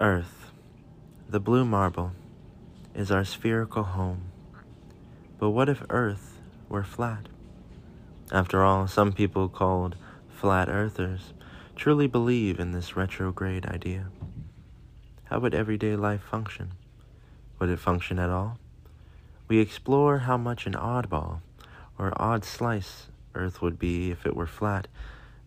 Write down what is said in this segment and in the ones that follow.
Earth, the blue marble, is our spherical home. But what if Earth were flat? After all, some people called flat earthers truly believe in this retrograde idea. How would everyday life function? Would it function at all? We explore how much an oddball or odd slice Earth would be if it were flat,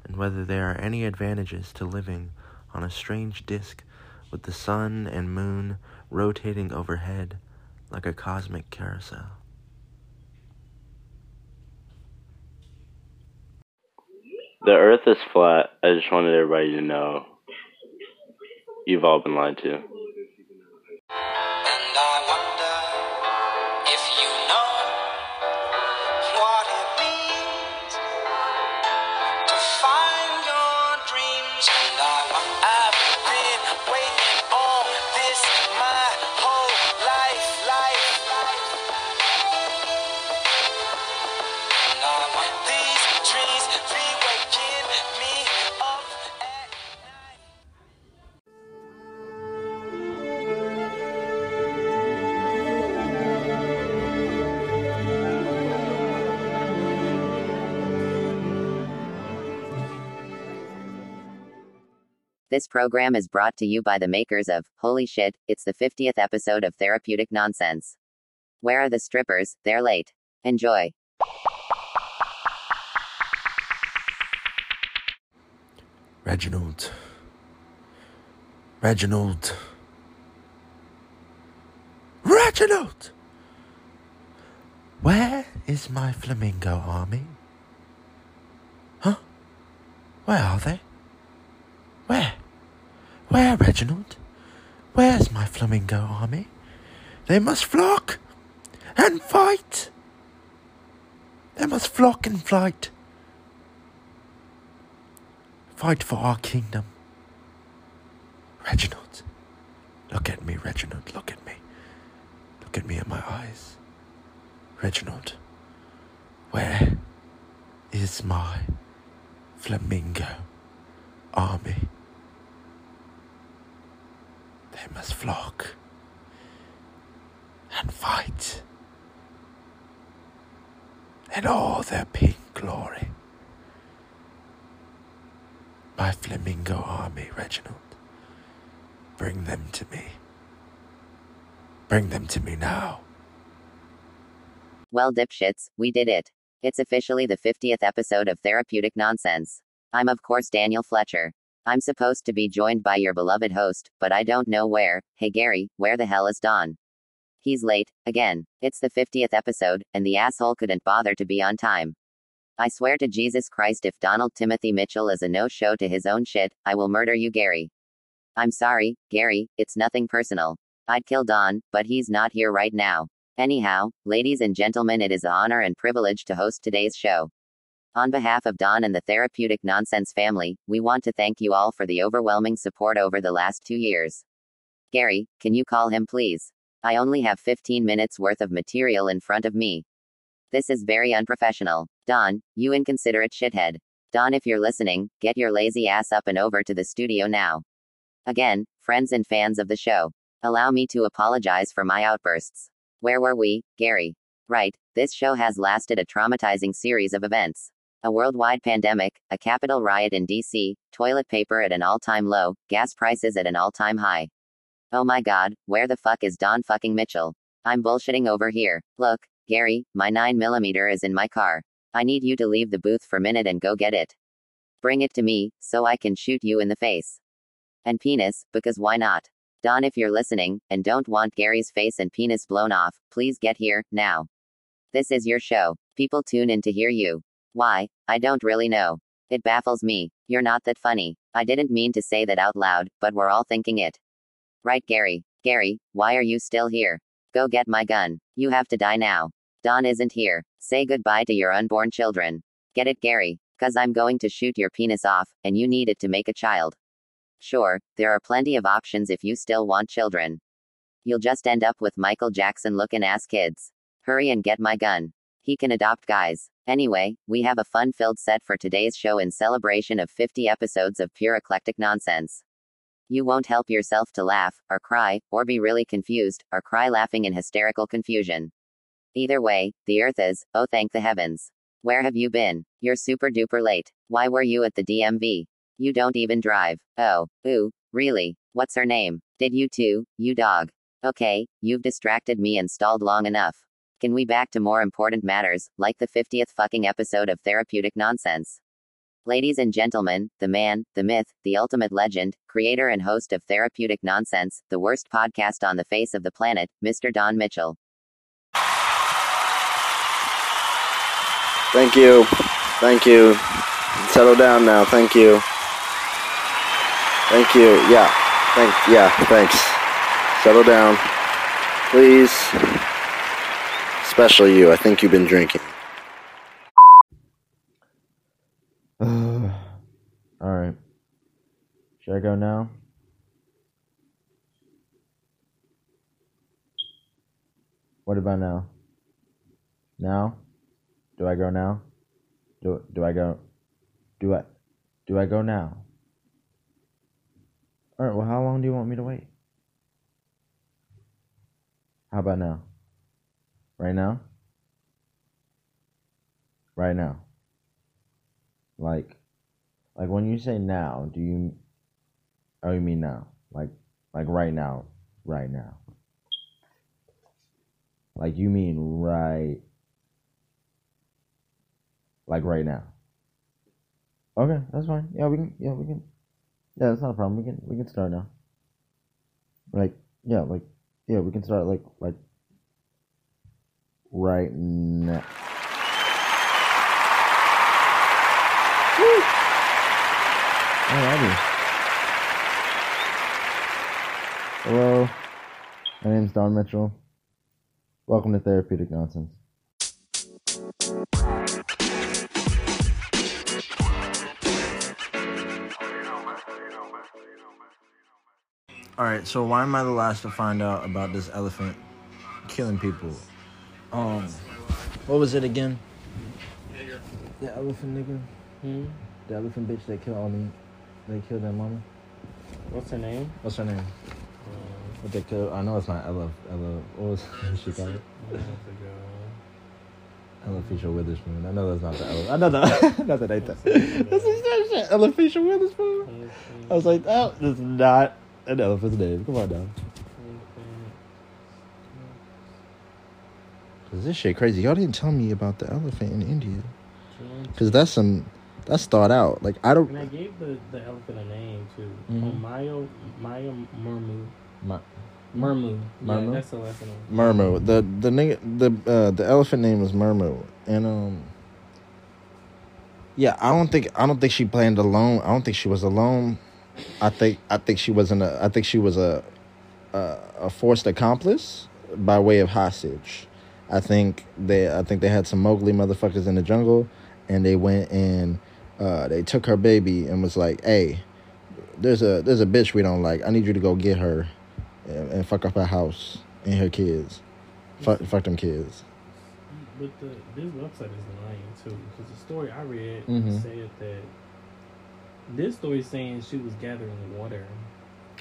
and whether there are any advantages to living on a strange disk with the sun and moon rotating overhead like a cosmic carousel. The earth is flat. I just wanted everybody to know. You've all been lied to. This program is brought to you by the makers of Holy Shit, it's the 50th episode of Therapeutic Nonsense. Where are the strippers? They're late. Enjoy. Reginald. Reginald. Reginald! Where is my flamingo army? Huh? Where are they? Where? Where, Reginald? Where's my flamingo army? They must flock and fight. They must flock and fight. Fight for our kingdom. Reginald. Look at me, Reginald. Look at me. Look at me in my eyes. Reginald. Where is my flamingo army? They must flock and fight in all their pink glory. My flamingo army, Reginald. Bring them to me. Bring them to me now. Well, dipshits, we did it. It's officially the 50th episode of Therapeutic Nonsense. I'm, of course, Daniel Fletcher. I'm supposed to be joined by your beloved host, but I don't know where. Hey, Gary, where the hell is Don? He's late, again. It's the 50th episode, and the asshole couldn't bother to be on time. I swear to Jesus Christ, if Donald Timothy Mitchell is a no show to his own shit, I will murder you, Gary. I'm sorry, Gary, it's nothing personal. I'd kill Don, but he's not here right now. Anyhow, ladies and gentlemen, it is an honor and privilege to host today's show. On behalf of Don and the Therapeutic Nonsense family, we want to thank you all for the overwhelming support over the last two years. Gary, can you call him please? I only have 15 minutes worth of material in front of me. This is very unprofessional. Don, you inconsiderate shithead. Don, if you're listening, get your lazy ass up and over to the studio now. Again, friends and fans of the show, allow me to apologize for my outbursts. Where were we, Gary? Right, this show has lasted a traumatizing series of events. A worldwide pandemic, a Capitol riot in DC, toilet paper at an all time low, gas prices at an all time high. Oh my god, where the fuck is Don fucking Mitchell? I'm bullshitting over here. Look, Gary, my 9mm is in my car. I need you to leave the booth for a minute and go get it. Bring it to me, so I can shoot you in the face. And penis, because why not? Don, if you're listening, and don't want Gary's face and penis blown off, please get here, now. This is your show. People tune in to hear you. Why? I don't really know. It baffles me. You're not that funny. I didn't mean to say that out loud, but we're all thinking it. Right, Gary. Gary, why are you still here? Go get my gun. You have to die now. Don isn't here. Say goodbye to your unborn children. Get it, Gary? Cause I'm going to shoot your penis off, and you need it to make a child. Sure, there are plenty of options if you still want children. You'll just end up with Michael Jackson looking ass kids. Hurry and get my gun. He can adopt guys. Anyway, we have a fun filled set for today's show in celebration of 50 episodes of pure eclectic nonsense. You won't help yourself to laugh, or cry, or be really confused, or cry laughing in hysterical confusion. Either way, the earth is, oh thank the heavens. Where have you been? You're super duper late. Why were you at the DMV? You don't even drive. Oh, ooh, really? What's her name? Did you too, you dog? Okay, you've distracted me and stalled long enough. Can we back to more important matters, like the 50th fucking episode of Therapeutic Nonsense? Ladies and gentlemen, the man, the myth, the ultimate legend, creator and host of Therapeutic Nonsense, the worst podcast on the face of the planet, Mr. Don Mitchell. Thank you. Thank you. Settle down now. Thank you. Thank you. Yeah. Thank yeah, thanks. Settle down. Please. Especially you. I think you've been drinking. All right. Should I go now? What about now? Now? Do I go now? Do do I go? Do I do I go now? All right. Well, how long do you want me to wait? How about now? Right now? Right now. Like, like when you say now, do you? Oh, you mean now? Like, like right now, right now. Like you mean right? Like right now. Okay, that's fine. Yeah, we can. Yeah, we can. Yeah, that's not a problem. We can. We can start now. Like, yeah, like, yeah, we can start like, like, right now. Alrighty. Hello, my name's Don Mitchell. Welcome to Therapeutic Nonsense. Alright, so why am I the last to find out about this elephant killing people? Um, what was it again? The elephant nigga? Hmm? The elephant bitch that killed all me. They killed their mama. What's her name? What's her name? What they killed? I know it's not Ella. Ella. What was she called? it? Ella Fisher Witherspoon. I know that's not the Ella. I know that. not that ain't that. That's the shit. Ella Fisher Witherspoon. I was like, oh, this is not an elephant's name. Come on now. Cause this shit crazy. Y'all didn't tell me about the elephant in India. Cause that's some. That's thought out. Like I don't. And I gave the, the elephant a name too. Mhm. Oh, Maya Maya Murmu. My, Murmu. Murmu? Yeah, that's the last name. Murmu. The the nigga the uh, the elephant name was Murmu, and um. Yeah, I don't think I don't think she planned alone. I don't think she was alone. I think I think she wasn't a. I think she was a, a a forced accomplice by way of hostage. I think they I think they had some Mowgli motherfuckers in the jungle, and they went and uh, they took her baby and was like, "Hey, there's a there's a bitch we don't like. I need you to go get her, and, and fuck up her house and her kids. Fuck fuck them kids." But the this website is lying too because the story I read Mhm. said that this story is saying she was gathering water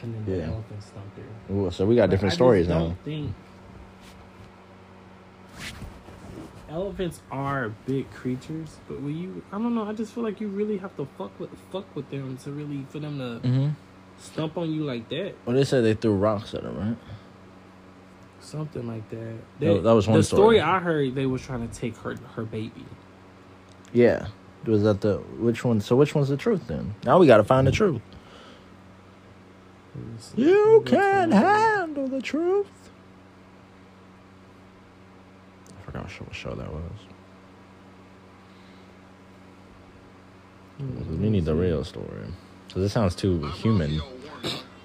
and then the Yeah. elephant stumped her. Ooh, so we got Like, different I stories don't now. Think elephants are big creatures, but when you, I don't know, I just feel like you really have to fuck with fuck with them to really for them to Mm-hmm. stump on you like that, Well, they said they threw rocks at her, right? something like that. That- that was one the story. story I heard. They was trying to take her her baby. Yeah. Was that the which one? So which one's the truth then? Now we got to find the truth. You can't handle the truth. I forgot what show, that was. We need the real story. Because it sounds too human.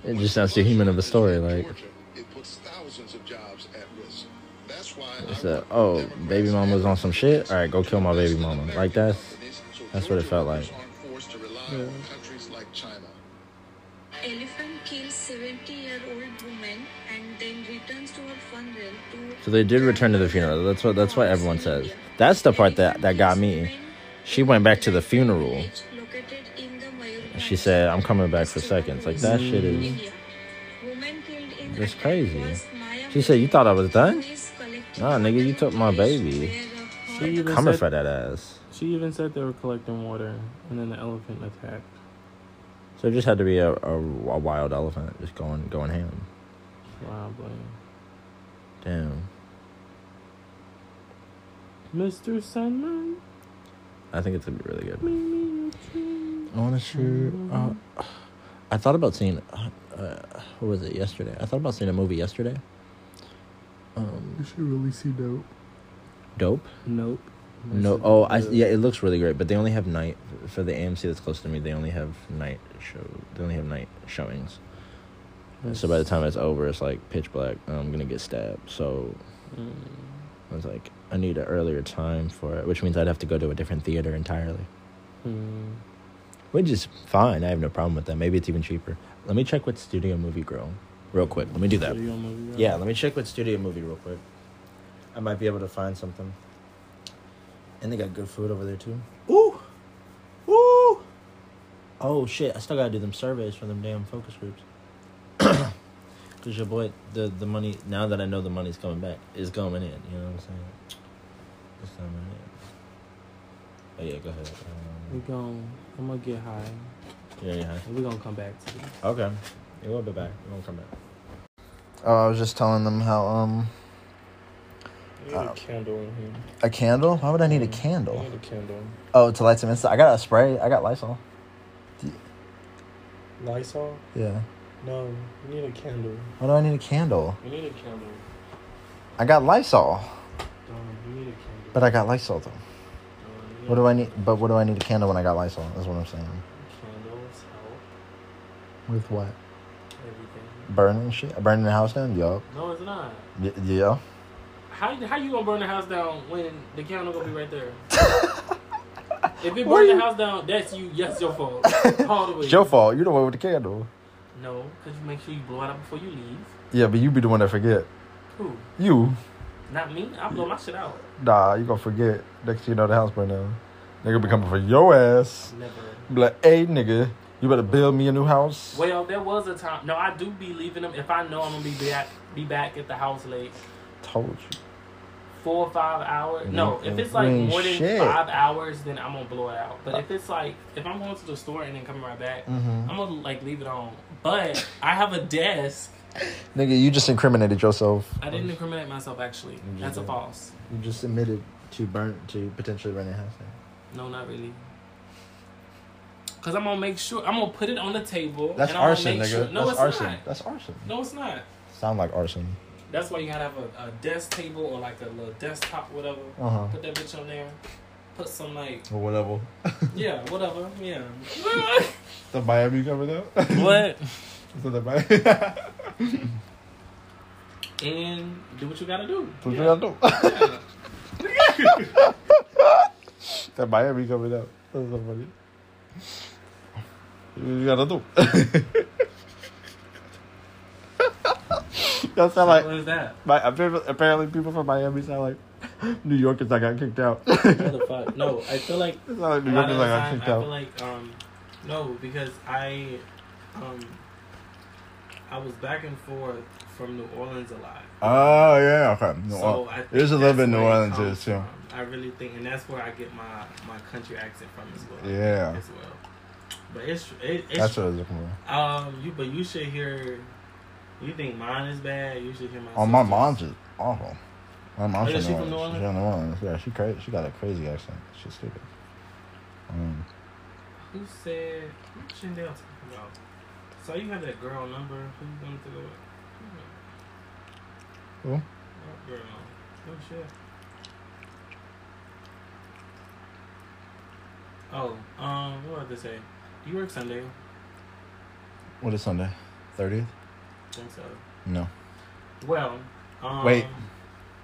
It just sounds too human of a story. Like, it's a, oh, baby mama was on some shit? All right, go kill my baby mama. Like, that's, that's what it felt like. Forced So they did return to the funeral. That's what, that's what everyone says. That's the part that, that got me. She went back to the funeral. located in the Mayur She said, "I'm coming back for seconds." Like that shit is. India. Woman killed in That's crazy. She said, "You thought I was done?" Nah, nigga, you took my baby. She even Coming said, for that ass. She even said they were collecting water, and then the elephant attacked. So it just had to be a, a, a wild elephant just going going ham. Probably. Damn. Mr. Sandman. I think it's gonna be really good. me, me. I want to sure. Uh, I thought about seeing. Uh, uh, what was it yesterday? I thought about seeing a movie yesterday. Um, you should really see dope. dope. Nope. No. Oh, I yeah. It looks really great, but they only have night for the AMC that's close to me. They only have night show. They only have night showings. So by the time it's over, it's like pitch black. I'm gonna get stabbed. So Mm. I was like, I need an earlier time for it, which means I'd have to go to a different theater entirely. Mm. Which is fine. I have no problem with that. Maybe it's even cheaper. Let me check with Studio Movie Grill real quick. Let me do that. Video movie? Yeah, let me check with Studio Movie real quick. I might be able to find something. And they got good food over there too. Ooh, ooh. Oh shit! I still gotta do them surveys for them damn focus groups. Cause your boy, the the money. Now that I know the money's coming back, is coming in. You know what I'm saying? It's coming in. Oh yeah, go ahead. We Um, gon' I'm gonna get high. yeah, yeah. And we gonna come back to it. Okay. Yeah, we'll be back. We're gonna come back. Oh, I was just telling them how um I need Uh, a candle in here. a candle. Why would I need a I candle? need a candle. Oh, to light some inside. I got a spray. I got Lysol. Lysol? Yeah. No, we need a candle. Why do I need a candle? We need a candle. I got Lysol, we need a candle. but I got Lysol though. What do I need? But what do I need a candle when I got Lysol? That's what I'm saying. Candles help With what? everything. Burning shit? Burning the house down? Yup. No, it's not. Y- yeah. How how you gonna burn the house down when the candle gonna be right there? if it burn the house down, that's you. Yes, your fault. All the way. It's your fault. You're the one with the candle. No, because you make sure you blow it out before you leave. Yeah, but you be the one that forget. Who? You. Not me. I blow my shit out. Nah, you gonna forget. Next you know, the house burn down. Nigga be coming for your ass. Never. Be like, hey, nigga, you better build me a new house. Well, there was a time. No, I do be leaving them if I know I'm gonna be back. Be back at the house late. Told you. Four or five hours. No, if it's like more than shit. five hours, then I'm gonna blow it out. But if it's like if I'm going to the store and then coming right back, Mhm. I'm gonna like leave it on. But I have a desk. Nigga, you just incriminated yourself. I didn't incriminate myself actually. That's a false. You just admitted to burn to potentially burning a house down. No, not really. Cause I'm gonna make sure I'm gonna put it on the table. That's and I'm gonna arson, make nigga. Sure, no, That's it's arson. not. That's arson. No, it's not. Sound like arson. That's why you gotta have a, a desk table or like a little desktop, whatever. Uh huh. Put that bitch on there. Put some like Or whatever. yeah, whatever. Yeah. the Miami cover though. what? So the Miami. And do what you gotta do. What you gotta do? Yeah. that Miami coming out. That's so funny. What you gotta do? That sound like is that? my, apparently, people from Miami sound like New Yorkers that got kicked out. What the fuck? No, I feel like It sound like New Yorkers that got time, I kicked feel out. like um no because I um I was back and forth from New Orleans a lot. Oh yeah, okay. New So. I think There's a little bit New Orleans is too. from. I really think, and that's where I get my my country accent from as well. Yeah. as well. But it's it, it's That's what I was looking for. um you but you should hear. You think mine is bad? You should hear my. Oh, my mom's is awful. My mom's Oh, she from New Orleans. She's from New Orleans. Yeah, she crazy. She got a crazy accent. She's stupid. Um, Who said? What Chandel talking about? So you have that girl number? Who you going to go with? Who? What girl? Oh shit. Oh, um, what did I say? Do you work Sunday? what is Sunday? Thirtieth? Think so. No. Well, um, Wait.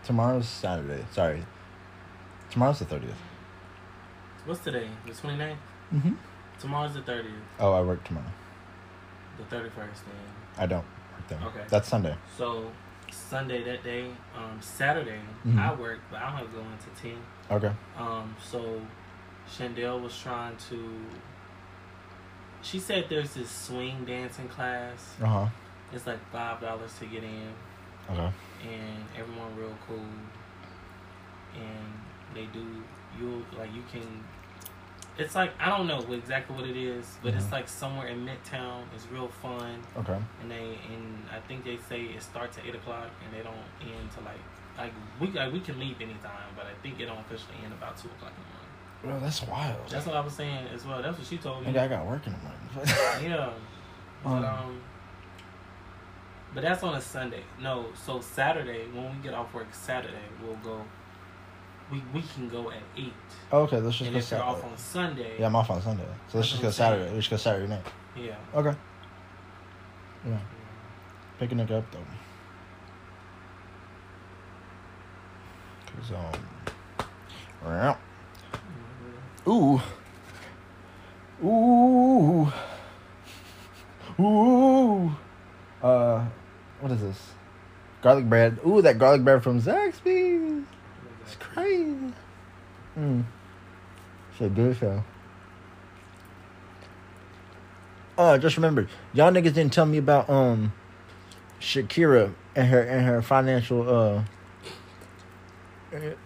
Tomorrow's Saturday. Sorry. Tomorrow's the thirtieth. What's today? The 29th? Mm-hmm. Tomorrow's the 30th. Oh, I work tomorrow. The 31st then. I don't work then. Okay. That's Sunday. So, Sunday that day, um, Saturday, Mhm. I work, but I don't have to go into 10. Okay. Um, so Chandel was trying to. she said there's this swing dancing class. Uh huh. It's like five dollars to get in, Okay. and everyone real cool. And they do you like you can. It's like I don't know exactly what it is, but it's Mhm. like somewhere in Midtown. It's real fun, Okay. and they and I think they say it starts at eight o'clock and they don't end till like like we like, we can leave anytime, but I think it don't officially end about two o'clock in the morning. Well, that's wild. That's what I was saying as well. That's what she told me. Nigga, I got work in the morning. Yeah. But Um, um But that's on a Sunday. No, so Saturday, when we get off work Saturday, we'll go we we can go at eight. okay, let's just and go if you're off on Sunday Yeah, I'm off on Sunday, so let's just go I'm. Saturday. Let's go Saturday night. yeah. Okay. Yeah. Pick a nigga up though. Cause um. Ooh. Ooh. Ooh. Uh, what is this? Garlic bread. Ooh, that garlic bread from Zaxby's. It's crazy. Hmm. a good show. Oh, I just remembered. y'all niggas didn't tell me about um Shakira and her and her financial uh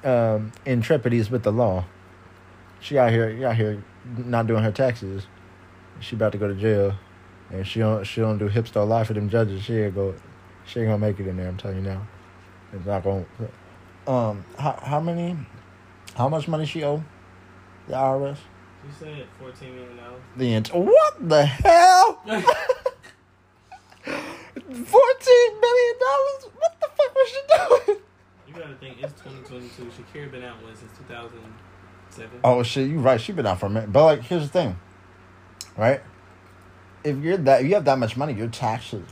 um intrepidities with the law. She out here, she out here, not doing her taxes. She about to go to jail, and she don't she don't do hipster life for them judges. She go, she ain't gonna make it in there. I'm telling you now. It's not gonna. Um, how how many, how much money she owe? The IRS. You said fourteen million dollars. The int- what the hell? Fourteen million dollars? What the fuck was she doing? You gotta think it's twenty twenty two. Shakira been out with since two thousand seven. Oh shit, you right. She been out for a minute. But like, here's the thing, right? If you're that, if you have that much money, your taxes.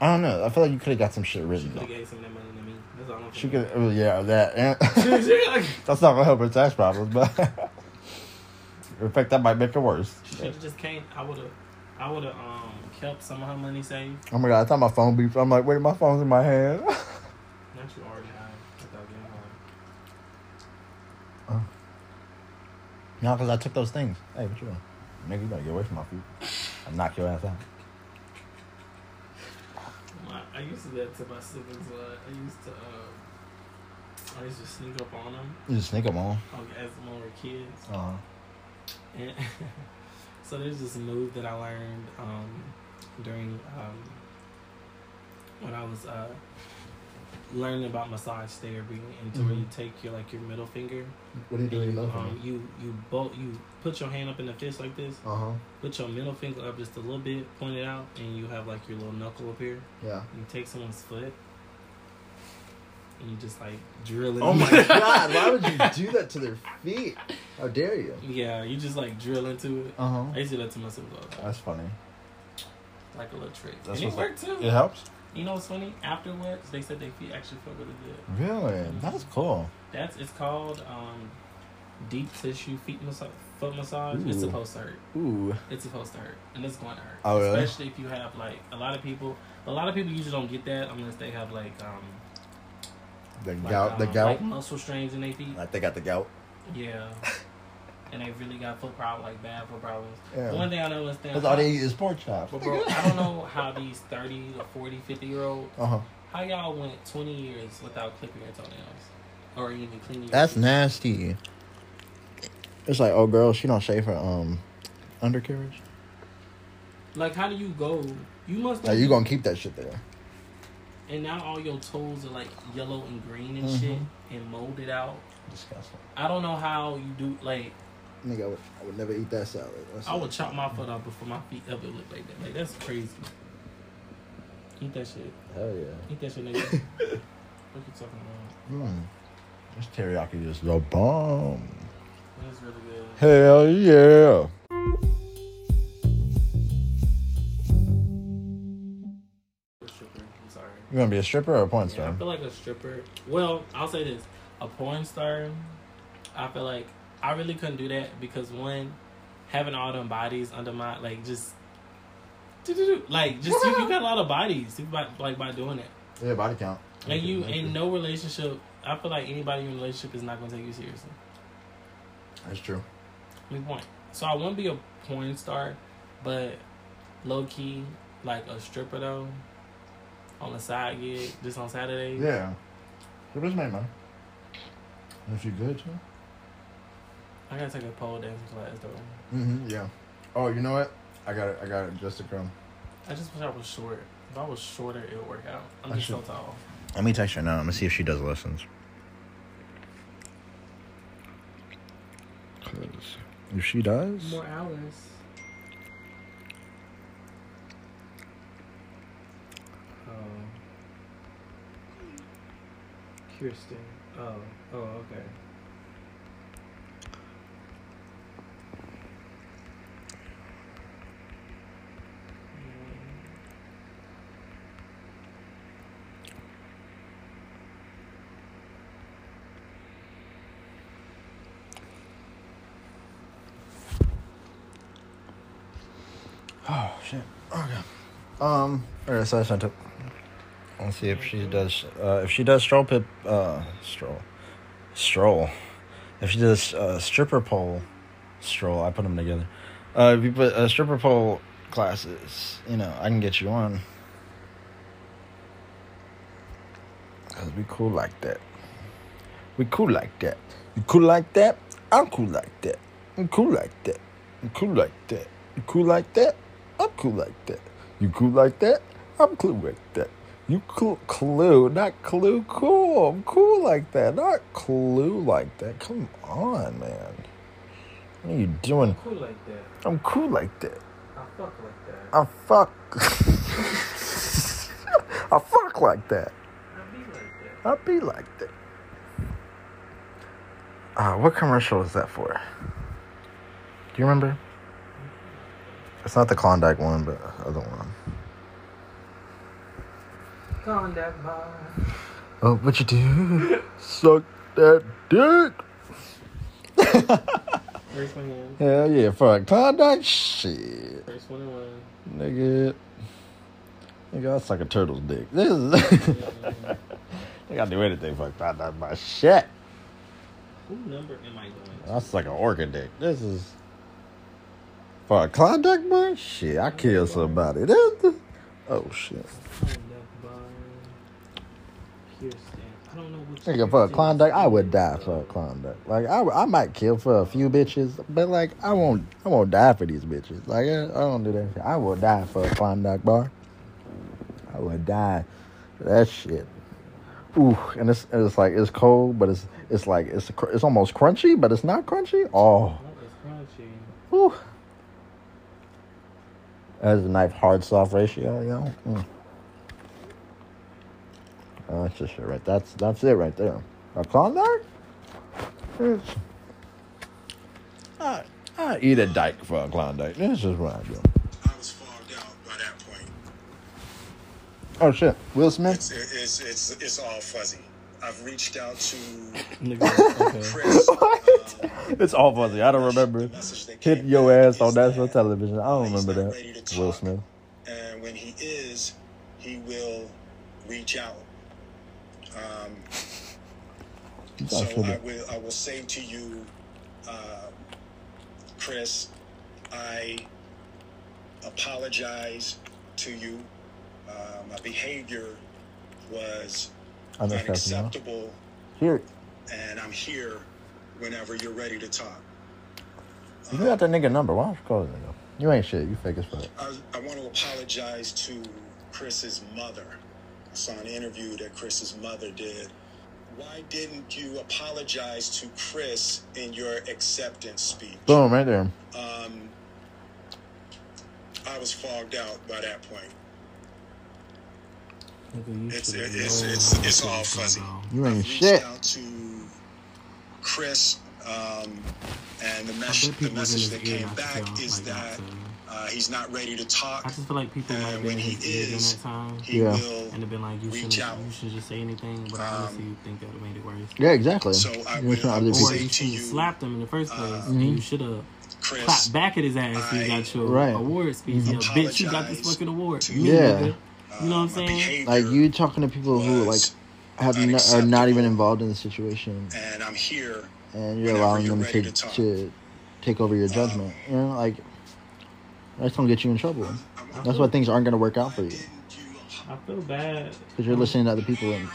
I don't know. I feel like you could have got some shit She could have gave some of that money to me. That's all I'm She could, oh, yeah, that. And that's not gonna help her tax problems, but in fact, that might make it worse. She should have just came. I would have. I would have um kept some of her money saved. Oh my god! I thought my phone beeped. I'm like, wait, my phone's in my hand. Not you already without getting home. no, because I took those things. Hey, what you doing? Nigga, you better get away from my feet. I'll knock your ass out. I used to do that to my siblings. Uh, I used to. Uh, I used to sneak up on them You just sneak up on. like, as when we were kids. Uh-huh. And so there's this move that I learned um, during um, when I was uh, learning about massage therapy, and to where you take your like your middle finger, What do you and you, um, you you both you put your hand up in the fist like this, Uh huh. put your middle finger up just a little bit, point it out, and you have like your little knuckle up here. Yeah. You take someone's foot, and you just like drill it. Oh my god! Why would you do that to their feet? How dare you? Yeah, you just like drill into it. Uh huh. I used to do that to myself the. That's funny. like a little trick. That's and it worked too. It helps. You know what's funny? Afterwards, they said they feel, actually feel really good. Really? That's cool. That's it's called um, deep tissue feet massage, foot massage. It's supposed to hurt. Ooh. It's supposed to hurt, and it's going to hurt. Oh, really? Especially if you have like a lot of people. A lot of people usually don't get that unless they have like um The like, gout. The um, gout. like muscle strains in their feet. Like they got the gout. Yeah. and they really got foot problems, like bad foot problems. Yeah. The one thing I know is that Because all they eat is pork chops. But bro, I don't know how these 30 or 40, 50 year olds, Uh huh. how y'all went 20 years without clipping your toenails or even cleaning your That's teeth. nasty. It's like, oh, girl, she don't shave her um undercarriage. Like, how do you go? You must. Like, you gonna keep that shit there? And now all your toes are like yellow and green and Mhm. shit and molded out. Disgusting. I don't know how you do. Like, Nigga, I would, I would never eat that salad. That's I would chop my foot off before my feet ever look like that. Like, that's crazy. Eat that shit. Hell yeah. Eat that shit, nigga. what you talking about? Mm. This teriyaki is the bomb. That's really good. Hell yeah. Stripper. I'm sorry. You gonna be a stripper or a porn Yeah, star? I feel like a stripper. Well, I'll say this: a porn star. I feel like I really couldn't do that because one, having all them bodies under my like just, like just you, you got a lot of bodies by, like by doing it. Yeah, body count. And you in no relationship. I feel like anybody in a relationship is not gonna take you seriously. That's true. Mean, point. So I want to be a porn star, but low key like a stripper though. On the side gig, just on Saturdays. Yeah. Strippers make money. If you good too. I gotta take a pole dancing class though. Mm-hmm. Yeah. Oh, you know what? I got it. I got it just to come. I just wish I was short. If I was shorter, it would work out. I'm I just so tall. Let me text her now. I'm gonna see if she does lessons. Cause if she does, More hours. Oh. Kirsten. Oh. Oh. Okay. oh shit. Okay. Um. Alright, so I sent it. Let's see if she does. Uh, if she does stroll pip. Uh, stroll. Stroll. If she does uh, stripper pole, stroll. I put them together. Uh, if you put uh, stripper pole classes, you know, I can get you on. Cause we cool like that. We cool like that. You cool like that? I'm cool like that. I'm cool like that. I'm cool like that. You cool like that? I'm cool like that. You cool like that? I'm cool like that. You cool, clue, not clue, cool. I'm cool like that, not clue like that. Come on, man. What are you doing? Cool like that. I'm cool like that. I fuck like that. I fuck. I fuck like that. I be like that. I'll be like that. Uh, what commercial was that for? Do you remember? It's not the Klondike one, but the other one. Gone that bar. Oh, what you do? Suck that dick. First one in. Hell yeah, fuck Klondike shit, First one in one. nigga. Nigga, I suck a turtle's dick. This is. I gotta do anything for Klondike my shit. Who number am I going to? That's like an orchid dick. This is for a Klondike bar. Shit, I killed somebody. This, this- oh shit, Gone that bar. Kirsten. I don't know which. nigga, for a Klondike, I would die for a Klondike. Like I, I might kill for a few bitches, but like I won't, I won't die for these bitches. Like I, I don't do that. Shit. I will die for a Klondike bar. I would die for that shit. Ooh, and it's it's like it's cold, but it's it's like it's it's almost crunchy, but it's not crunchy. Oh. Is crunchy. Whew. As a knife hard soft ratio, you know. Mm. Oh, that's just it right. That's that's it right there. A Klondike. It's, I I eat a dyke for a Klondike. This is what I do. I was fogged out by that point. Oh shit, Will Smith. It's it's it's it's all fuzzy. I've reached out to Chris. um, It's all fuzzy. I don't remember The message that hit your ass on national that television. I don't remember that. Will. Smith. and when he is, he will reach out. Um, so actually- I will I will say to you, uh, Chris, I apologize to you. Uh, my behavior was Unacceptable. unacceptable, Here, and I'm here whenever you're ready to talk. you got that nigga number. Why don't you call that nigga? You ain't shit. You fake as fuck. I, I want to apologize to Chris's mother. I saw an interview that Chris's mother did. Why didn't you apologize to Chris in your acceptance speech? Boom, right there. Um, I was fogged out by that point. Nigga, you It's it's it's, it's all was gonna fuzzy. You ain't I've reached shit. out to Chris, um, and the, mes- the message that came back is like, not that uh, he's not ready to talk. I just feel like people might have been when in he his is, that time. he Yeah. will And they've been like, you reach shouldn't, out. you should just say anything. But I Um, honestly think that would have made it worse. Yeah, exactly. So I You will- I other will Or say you to should have you, slapped him in the first place, uh, and you should have Chris, clapped back at his ass when you got your Right. award speech. Yeah, bitch, you got this fucking award. you. Yeah. nigga. You know what I'm uh, saying? behavior like you talking to people who like have no, are not even involved in the situation, and I'm here. and you're allowing you're them to, to to take over your judgment. You know, like That's gonna get you in trouble. That's why things aren't gonna work out for you I feel bad. because you're listening to other people. And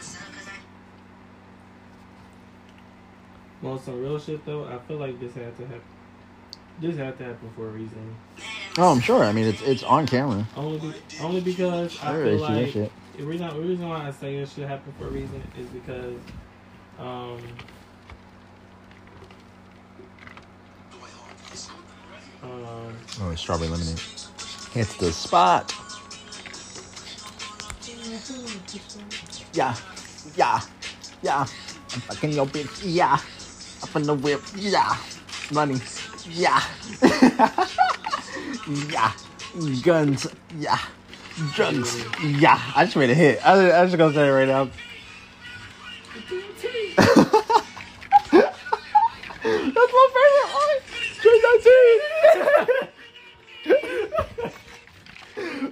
On some real shit though, I feel like this had to happen. This had to happen for a reason. Oh, I'm sure. I mean, it's it's on camera. Only, be, only because I feel like the reason, the reason why I say it should happen for a reason is because, um, um, Oh, it's strawberry lemonade. Hits the spot. Yeah, yeah, yeah. I'm fucking your bitch. Yeah, up in the whip. Yeah, money. Yeah, yeah. Guns. Yeah, drugs. Yeah. I just made a hit. I, I just gonna say it right now. That's my favorite one. J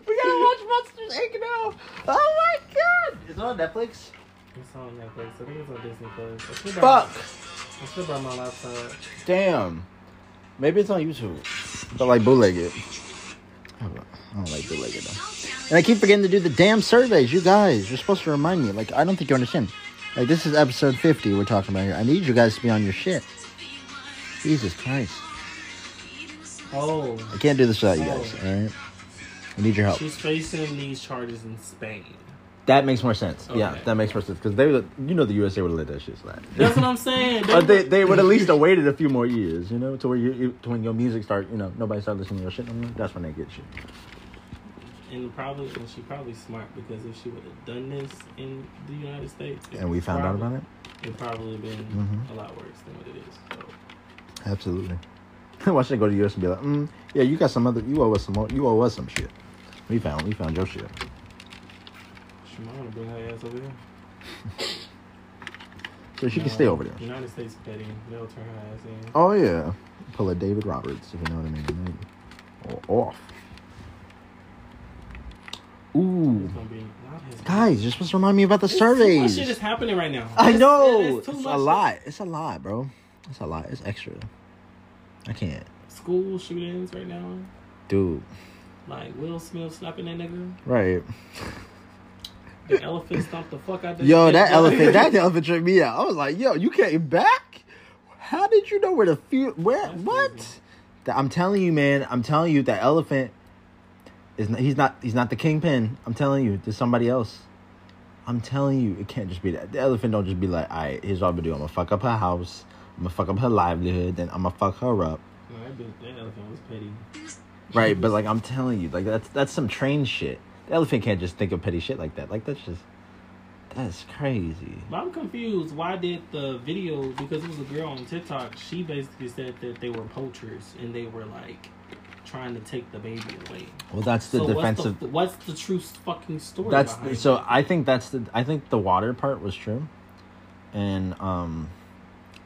we gotta watch Monsters Inc. now. Oh my god! Is it on Netflix? it's on Netflix. I think it's on Disney Plus. Fuck! I should buy my laptop. Damn. Maybe it's on YouTube. But like bootlegged. I don't I don't like bootlegged though. And I keep forgetting to do the damn surveys. You guys, you're supposed to remind me. Like, I don't think you understand. Like, this is episode 50 we're talking about here. I need you guys to be on your shit. Jesus Christ. Oh, I can't do this without you guys, alright? I need your help. she's facing these charges in Spain. That makes more sense. Yeah, that makes more sense. Because they would, you know, the USA would have let that shit slide. That's what I'm saying. But they, they would at least have waited a few more years, you know, to where you, to when your music start, you know, nobody start listening to your shit. no more. That's when they get shit. and probably, and she probably smart because if she would have done this in the United States, And we found out about it. It probably been Mhm. a lot worse than what it is. So. Absolutely. Why should I go to the US and be like, mm, yeah, you got some other, you owe us some more, you owe us some shit. We found, we found your shit. Want to bring her ass over here. So she can stay over there. United States petty. They'll turn her ass in. Oh yeah, pull a David Roberts, if you know what I mean. Or off. Ooh, It's gonna be his. guys, you're supposed to remind me about the It's Too much surveys. shit is happening right now. I It's- know. It's, It's, a lot. It's a lot, bro. It's a lot. It's extra. I can't, School shootings right now. dude. Like Will Smith slapping that nigga. Right. The elephant stomped the fuck out Yo, that elephant, that elephant tripped me out. I was like, yo, you came back? How did you know where the few where That's what? crazy. That- I'm telling you, man. I'm telling you, that elephant is not, he's not he's not the kingpin. I'm telling you, there's somebody else. I'm telling you, it can't just be that. The elephant don't just be like, all right, here's what I'm gonna do. I'm gonna fuck up her house. I'm gonna fuck up her livelihood. Then I'm gonna fuck her up. No, that, that elephant was petty. Right, but like I'm telling you, like that's that's some trained shit. The elephant can't just think of petty shit like that. Like that's just that's crazy. But I'm confused. Why did the video? Because it was a girl on TikTok. She basically said that they were poachers and they were like trying to take the baby away. Well, that's the so defensive. What's the, what's the true fucking story? that's behind so. I think that's the. I think the water part was true, and um,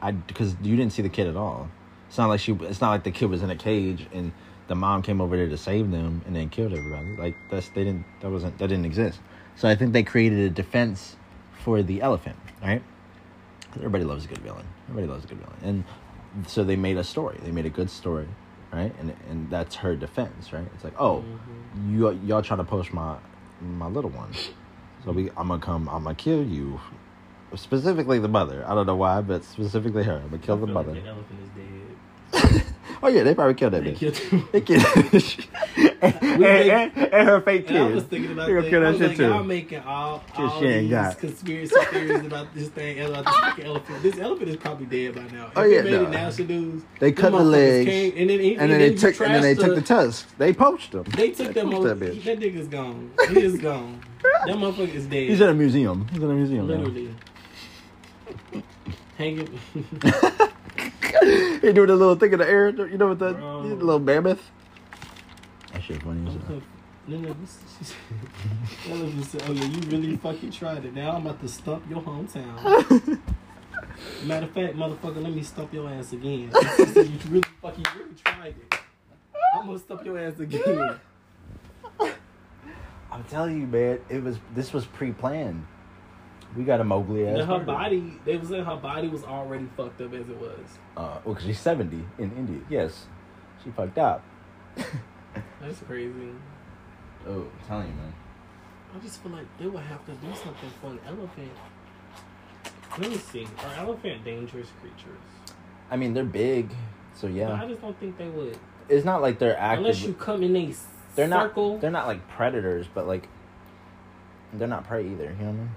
I because you didn't see the kid at all. It's not like she. It's not like the kid was in a cage and the mom came over there to save them and then killed everybody. Like that's they didn't. That wasn't. That didn't exist. So I think they created a defense for the elephant, right? everybody loves a good villain. Everybody loves a good villain, and so they made a story. They made a good story, right? And and that's her defense, right? It's like, oh, you y'all trying to poach my my little one, so we I'm gonna come. I'm gonna kill you. Specifically the mother. I don't know why, but specifically her. I'm gonna kill I the mother. Like the elephant is dead. Oh yeah, they probably killed that They bitch. killed him. They killed. and, and, and, and her fake And I kids. was thinking about they that. gonna kill I that was shit like, too. y'all making all, all these got. conspiracy theories about this thing and about this fucking elephant. This elephant is probably dead by now. Oh, If yeah, it made no. national news. They cut the legs, came, and then, and then they took and then they took the tusks. They poached them. They took them. poached over- that bitch. That nigga's gone. He is gone. that motherfucker is dead. He's in a museum. He's in a museum. Literally. Hanging. he doing a little thing in the air. You know what the, Bro. little mammoth? That shit funny as I'm hell. conf- No, no, this, she's, that was just, oh yeah, you really fucking tried it. Now I'm about to stump your hometown. Matter of fact, motherfucker, let me stump your ass again. You really fucking really tried it. I'm gonna stump your ass again. I'm telling you, man, it was this was pre-planned. We got a Mowgli ass. And her body, they was saying her body was already fucked up as it was. Uh, well, cause she's 70 in India. Yes, she fucked up. That's crazy. Oh, I'm telling you, man. I just feel like they would have to do something for an elephant. Let me see. Are elephant dangerous creatures? I mean, they're big, so But yeah. I just don't think they would. It's not like they're active. Unless you come in a they're not. circle. They're not like predators, but like they're not prey either. You know what I mean?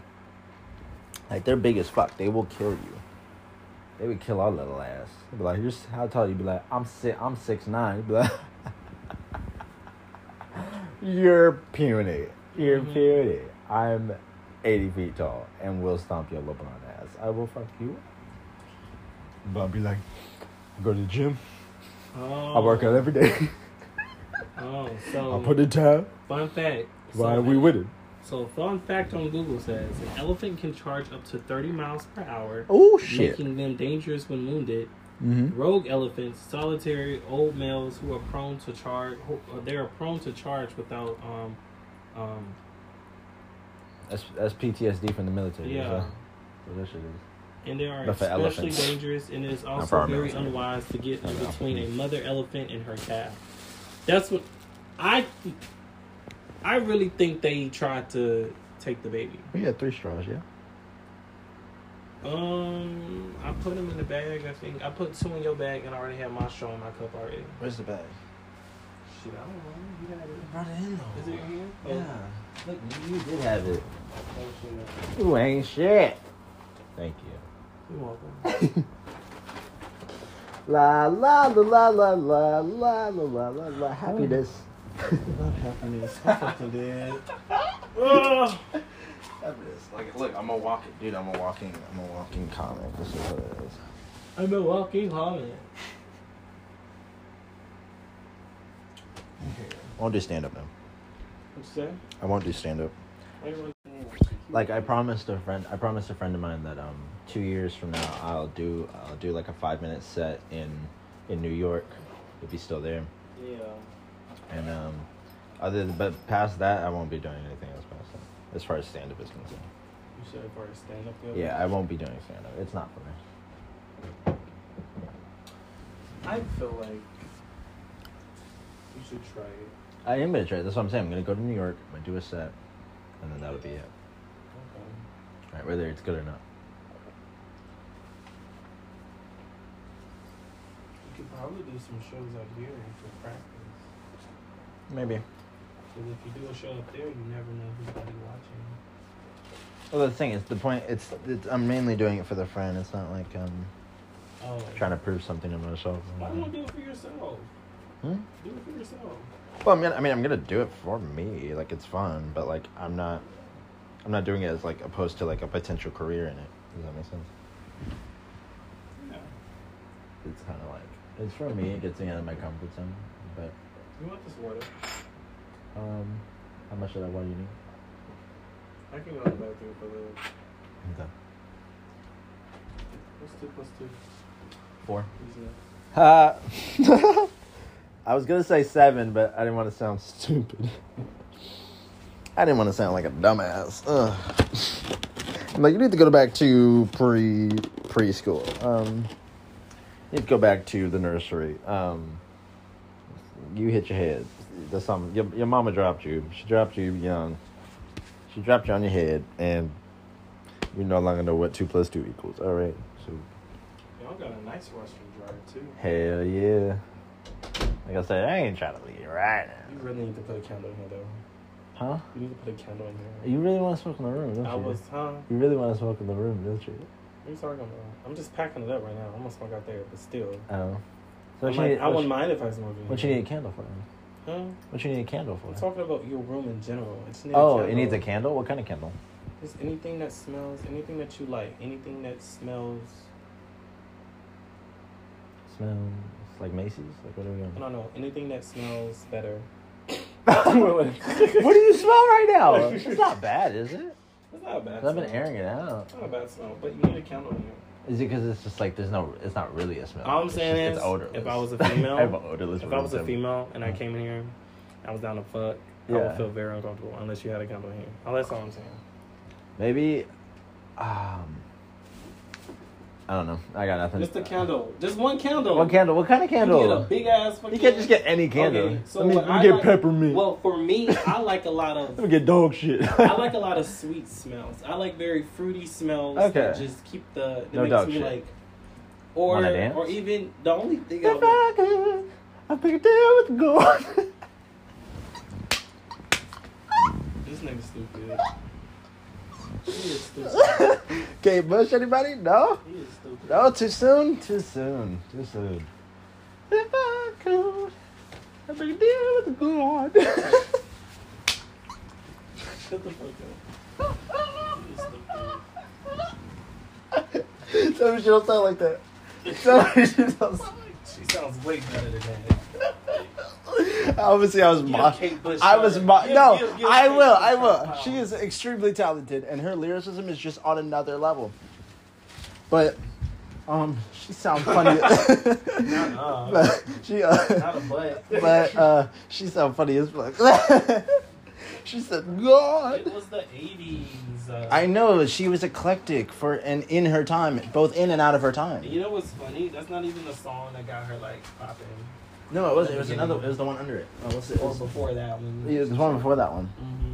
Like they're big as fuck. They will kill you. They would kill our little ass. They'd be like, "Here's how tall?" You'd be like, "I'm six. I'm six nine. Be like, "You're puny. You're Mhm. puny. I'm eighty feet tall and will stomp your LeBron ass. I will fuck you." But I'll be like, I go to the gym. oh, I work out every day. Oh, so I put in time. fun fact. Why so, are we winning? So fun fact on Google says an elephant can charge up to 30 miles per hour, Oh shit. making them dangerous when wounded. Mm-hmm. Rogue elephants, solitary old males who are prone to charge, who, uh, they are prone to charge without um um That's that's PTSD from the military. yeah. So, so that shit is. And they are especially elephants. dangerous, and it is also very military. unwise to get in Yeah. between a mother elephant and her calf. That's what I. I really think they tried to take the baby. We had three straws, yeah. Um, I put them in the bag. I think I put two in your bag, and I already had my straw in my cup already. Where's the bag? Shit, I don't know. You had it. Brought it in though. Is it in here? Yeah. Look, you, you did have it. Oh. You ain't shit. Thank you. You're welcome. La la la la la la la la la la la happiness. Not happiness. I fucking dead. Ugh. Happiness. Like, look, I'm a walking, dude. I'm a walking, I'm a walking comic. This is what it is. I'm a walking comment. I won't do stand up now. What you? I won't do stand up. Why you want- Like I promised a friend, I promised a friend of mine that um two years from now I'll do I'll do like a five minute set in in New York if he's still there. Yeah. And um, other than, but past that I won't be doing anything else past that as far as stand up is concerned. You said as far as stand up. goes. Yeah, I won't be doing stand up. It's not for me. I feel like you should try it. I am gonna try. it. That's what I'm saying. I'm gonna go to New York. I'm gonna do a set, and then that'll be it. Okay. Right, whether it's good or not. You could probably do some shows out here for practice. Maybe. Because if you do a show up there, you never know who's gonna be watching. Well, the thing is, the point. It's, it's I'm mainly doing it for the friend. It's not like um Oh. trying to prove something to myself. Why don't you do it for yourself? Hmm? Do it for yourself. Well, I mean, I mean, I'm gonna do it for me. Like, it's fun, but like, I'm not, I'm not doing it as like opposed to like a potential career in it. Does that make sense? Yeah. It's kind of like it's for me. It gets me out of my comfort zone. But You want this water? um, how much of that water you need? I can go to the bathroom for the. Okay. What's two plus two? Four. Ha. I was gonna say seven, but I didn't want to sound stupid. I didn't want to sound like a dumbass. Ugh. I'm like, you need to go back to pre preschool. Um, you need to go back to the nursery. Um, you hit your head. That's something. Your, your mama dropped you. She dropped you young. She dropped you on your head, and you no longer know what two plus two equals. All right. So Y'all got a nice Russian dryer too. Hell yeah. Like I said, I ain't trying to leave right now. You really need to put a candle in here though. Huh? You need to put a candle in here. You really want to smoke in the room, don't I you? was, huh? You really want to smoke in the room, don't you? What are you talking about? I'm just packing it up right now. I'm gonna smoke out there, but still. Oh. I, So what you might, need, I wouldn't mind if I smoked what you need a candle for? Huh? What you need a candle for? I'm talking about your room in general. It's Oh, it needs a candle. What kind of candle? Just anything that smells, anything that you like, anything that smells. Smells like Macy's? Like what are we I going don't know. Anything that smells better. What do you smell right now? It's not bad, is it? It's not bad. I've been airing it out. It's not a bad smell, but you need a candle in here. Is it because it's just like there's no, it's not really a smell. All I'm It's saying just- is, it's odorless. if I was a female, I have an odorless If I was a female and I came in here, I was down to fuck. I would feel very uncomfortable unless you had a in here. Oh, that's all I'm saying. Maybe, um, I don't know. I got nothing. Just a candle. Just one candle. What candle? What kind of You candle? get a big ass fucking. You can't just get any candle. Okay, so let me, let me I get like- peppermint. Well, for me, I like a lot of. let me get dog shit. I like a lot of sweet smells. I like very fruity smells. Okay. That just keep the. That No makes dog me shit. like. Or or even the only thing. If I I could, I'd pick a deal with God. this nigga's stupid. He is stupid. Kate Bush, anybody? No? He is stupid. No, too soon? Too soon. Too soon. If I could, I'd pick a deal with God. Shut the fuck up. He is stupid. Tell me she don't sound like that. Tell me she don't sound She sounds way better than that. Obviously, I was Give mo- I was mo- no. give- give I Kate will. I will. She is extremely talented, and her lyricism is just on another level. But, um, she sounds funny. Nuh-uh. but she, uh, Not a butt. but uh, she sound funny as fuck. she said, "God." It was the 80s. Uh, I know she was eclectic for and in her time, both in and out of her time. You know what's funny? That's not even the song that got her like popping. No, it wasn't. It was another. It was the one under it. Oh, what's it? Or before that one. It was the one before that one. hmm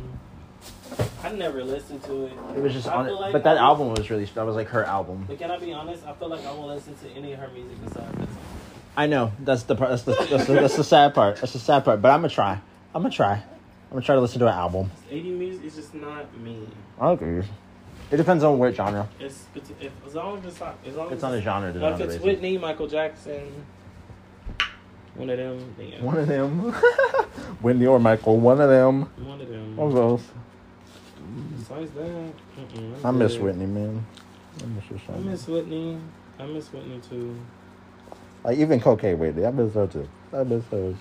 I never listened to it. It was just I on it, like but that I- album was really. That was like her album. But can I be honest? I feel like I won't listen to any of her music besides that song. I know that's the part. That's the that's the, that's the sad part. That's the sad part. But I'm gonna try. I'm gonna try. I'm gonna try to listen to an album. 80 music is just not me. Okay. It depends on which genre. It's, it's if, as long as it's not, as long It's as on a genre. Like if it's. Whitney, Michael Jackson, one of them. Then One of them. Whitney or Michael. One of them. One of them. Of those. Besides that, mm-mm, I miss good. Whitney, man. I miss her so I miss Whitney. I miss Whitney too. Like even Cocaine Whitney. I miss her too. I miss her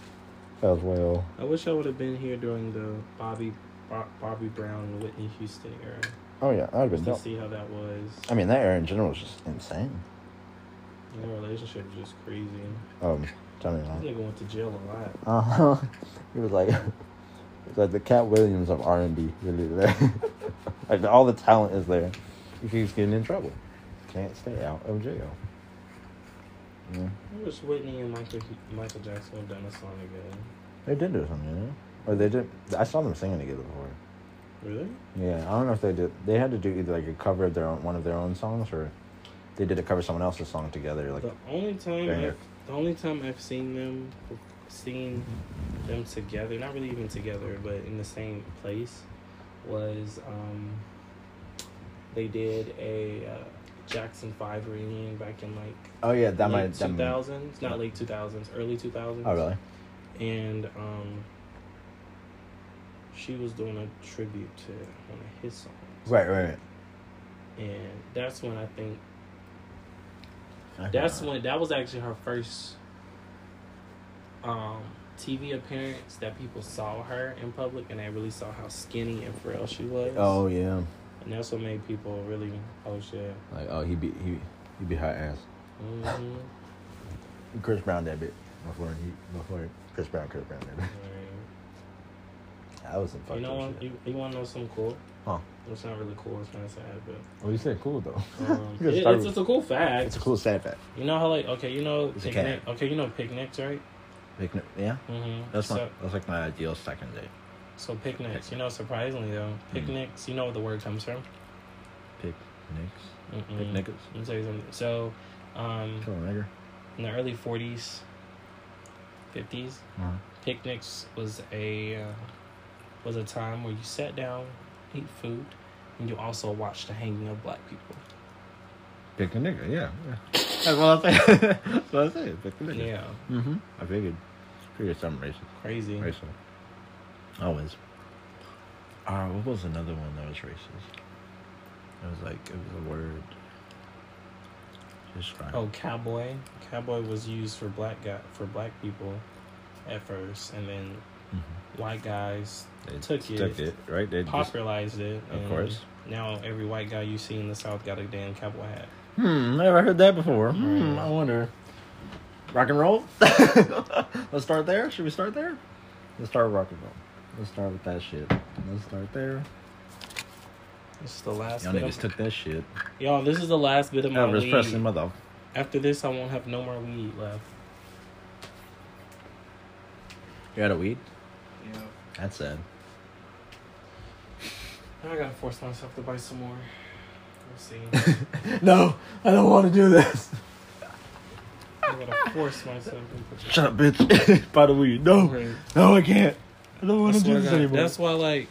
as well. I wish I would have been here during the Bobby Bobby Brown Whitney Houston era Oh yeah, I'd have been to dope. see how that was. I mean, that era in general was just insane. Their relationship was just crazy. Um, me This about. nigga went to jail a lot. Uh huh. He was like, was like the Katt Williams of R and B. Really, there. like all the talent is there. He keeps getting in trouble. Can't stay out of jail. Yeah, I wish Whitney and Michael Michael Jackson have done a song together. they did do something, you know? Or they did. I saw them singing together before. Really? Yeah, I don't know if they did. They had to do either like a cover of their own, one of their own songs, or they did a cover of someone else's song together. Like, The only time the only time I've seen them seen them together, not really even together, but in the same place, was um, they did a uh, Jackson Five reunion back in like oh yeah, that might. Two not late two thousands, early two thousands. oh really? And um, she was doing a tribute to one of his songs. Right, right. right. And that's when I think That's when that was actually her first um TV appearance that people saw her in public and they really saw how skinny and frail she was. Oh yeah. And that's what made people really oh shit. Like oh he be he he be hot ass. hmm Chris Brown that bit before he before Chris Brown Chris Brown that bit. That was some You know what? shit. You, you want to know something cool? Huh. It's not really cool. It's kind of sad, but Well, you said cool though. um, it- it's, with- it's a cool fact. it's a cool sad fact. You know how like okay, you know It's picnic. Okay, you know picnics, right? Picnic, yeah. Mm-hmm. That's so, my that's like my ideal second date. so picnics. You know, surprisingly though, picnics. You know what the word comes from? Picnics. Mm-mm. Picnics. Let me tell you something. So, um, Come on, nigga. in the early '40s, '50s, Uh-huh. picnics was a uh, was a time where you sat down, ate food, and you also watch the hanging of black people. Pick a nigga, yeah. yeah. That's what I said. That's what I said. Pick a nigga. Yeah, Mm-hmm. I figured. Figured something racist. crazy. Racial. Always. Uh, what was another one that was racist? It was like, it was a word. Describe. Oh, cowboy. Cowboy was used for black guy for black people at first, and then Mhm. white guys They took it, Took it, right? They just, popularized it. Of course. Now every white guy you see in the South got a damn cowboy hat. hmm, never heard that before. Hmm, Right. I wonder. Rock and roll? Let's start there. Should we start there? Let's start with rock and roll. Let's start with that shit. Let's start there. This is the last Y'all bit niggas of, took that shit. Y'all, this is the last bit of my Elvis weed. Presley, mother. After this, I won't have no more weed left. You had a weed? Yeah. That's sad. Now I gotta force myself to buy some more. We'll see. no, I don't want to do this. I gotta force myself. to Shut up, bitch. By the weed. No, Right. no, I can't. I don't want to do this God, anymore. That's why, like,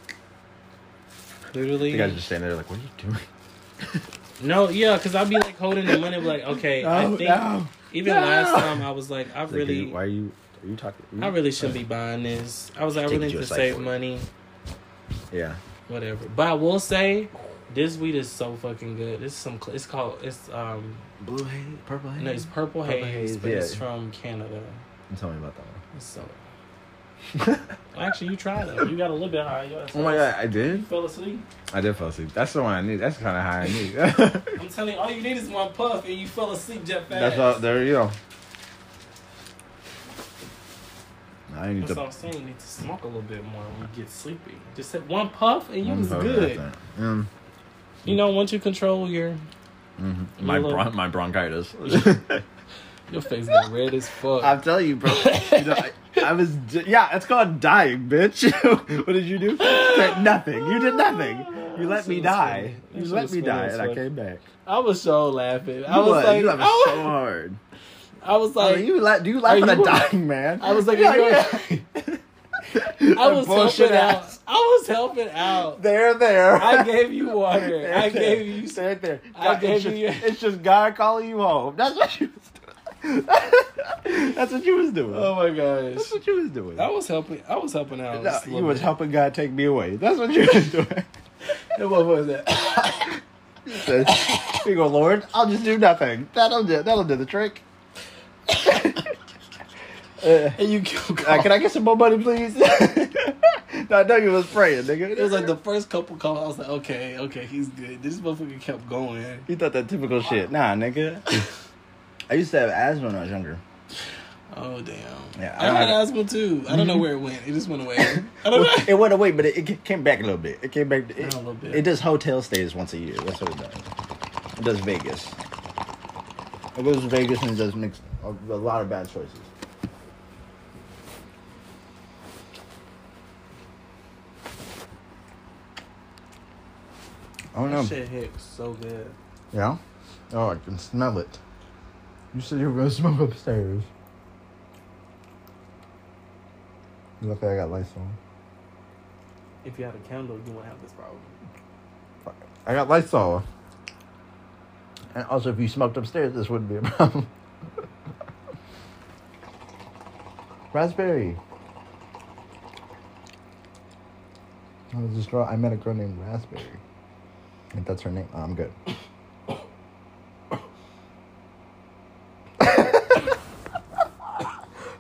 literally. You guys just standing there like, what are you doing? No, yeah, because I'd be like holding the money, be like, okay, I No, think no, even no. last time I was like, I Like, really, dude, why are you? Are you talking? I really shouldn't be buying this. I was like, I Taking really need to save for it. money, Yeah. whatever. But I will say, this weed is so fucking good. It's some. It's called. It's um. Blue haze, purple haze. No, it's purple, Purple haze, haze, but it's yeah. from Canada. Tell me about that one. It's so. Actually, you tried it. You got a little bit high. Oh my god, I You did. fell asleep. I did fall asleep. That's the one I need. That's kind of high I need. I'm telling you, all you need is one puff, and you fell asleep jet fast. That's all. There you go. I need That's to. what I'm saying. You need to smoke a little bit more when you get sleepy. Just hit one puff, and you was good. Mm, You know, once you control your mhm. My Your little- bron- my bronchitis. your face got red as fuck. I'm telling you, bro. You know, I, I was. Yeah, it's called dying, bitch. what did you do? Said nothing. You did nothing. You let me die. You let me die, and I came back. I was so laughing. I You was was. like, you I was, so hard. I was I like, mean, you la- do you laugh are at a dying man? I was like, yeah, yeah. I was bullshit helping out. I was helping out. There, there. I gave you water. There, I there. gave you. There, there. I gave it's just, you- It's just God calling you home. That's what you was doing. That's what you was doing. Oh my gosh. That's what you was doing. I was helping. I was helping out. No, just you was bit. helping God take me away. That's what you was doing. And what was that? You go, Lord. I'll just do nothing. That'll do. That'll do the trick. Uh, and you kept uh, can I get some more money, please? no, I know you was praying, nigga. It was like the first couple calls. I was like, okay, okay, he's good. This motherfucker kept going. You thought that typical shit. Nah, nigga. I used to have asthma when I was younger. Oh damn. Yeah, I I- had asthma too. I don't know where it went. It just went away. I don't know. It went away, but it, it came back a little bit. It came back. It, A little bit. it does hotel stays once a year. That's what it does. It does Vegas. It goes to Vegas and it does mix a, a lot of bad choices. I don't know. That shit hits so good. Yeah? Oh, I can smell it. You said you were going to smoke upstairs. Luckily, I got lights on. If you had a candle, you wouldn't have this problem. I got lights on. And also, if you smoked upstairs, this wouldn't be a problem. Raspberry. Oh, this girl, I met a girl named Raspberry. I that's her name. Oh, I'm good. oh,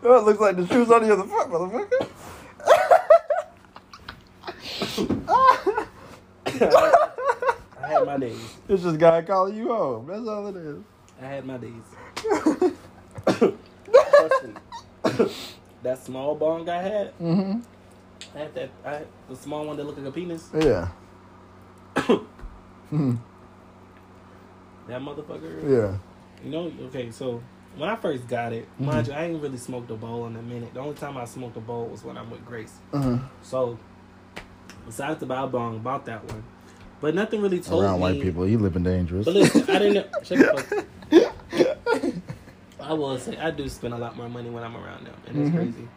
it looks like the shoes on the other foot, motherfucker. I had my days. It's just God calling you home. That's all it is. I had my days. Trust me. That small bong I had, Mm-hmm. I had that. I had the small one that looked like a penis. Yeah. Hmm. That motherfucker. Yeah. You know, okay, so when I first got it, Mm-hmm. mind you, I ain't really smoked a bowl in a minute. The only time I smoked a bowl was when I'm with Grace. Uh-huh. So, to buy a bong, bought that one. But nothing really told Around me. white people, you living dangerous. But listen, I didn't know. Shut the fuck. I will say I do spend a lot more money when I'm around them, and it's Mhm. crazy.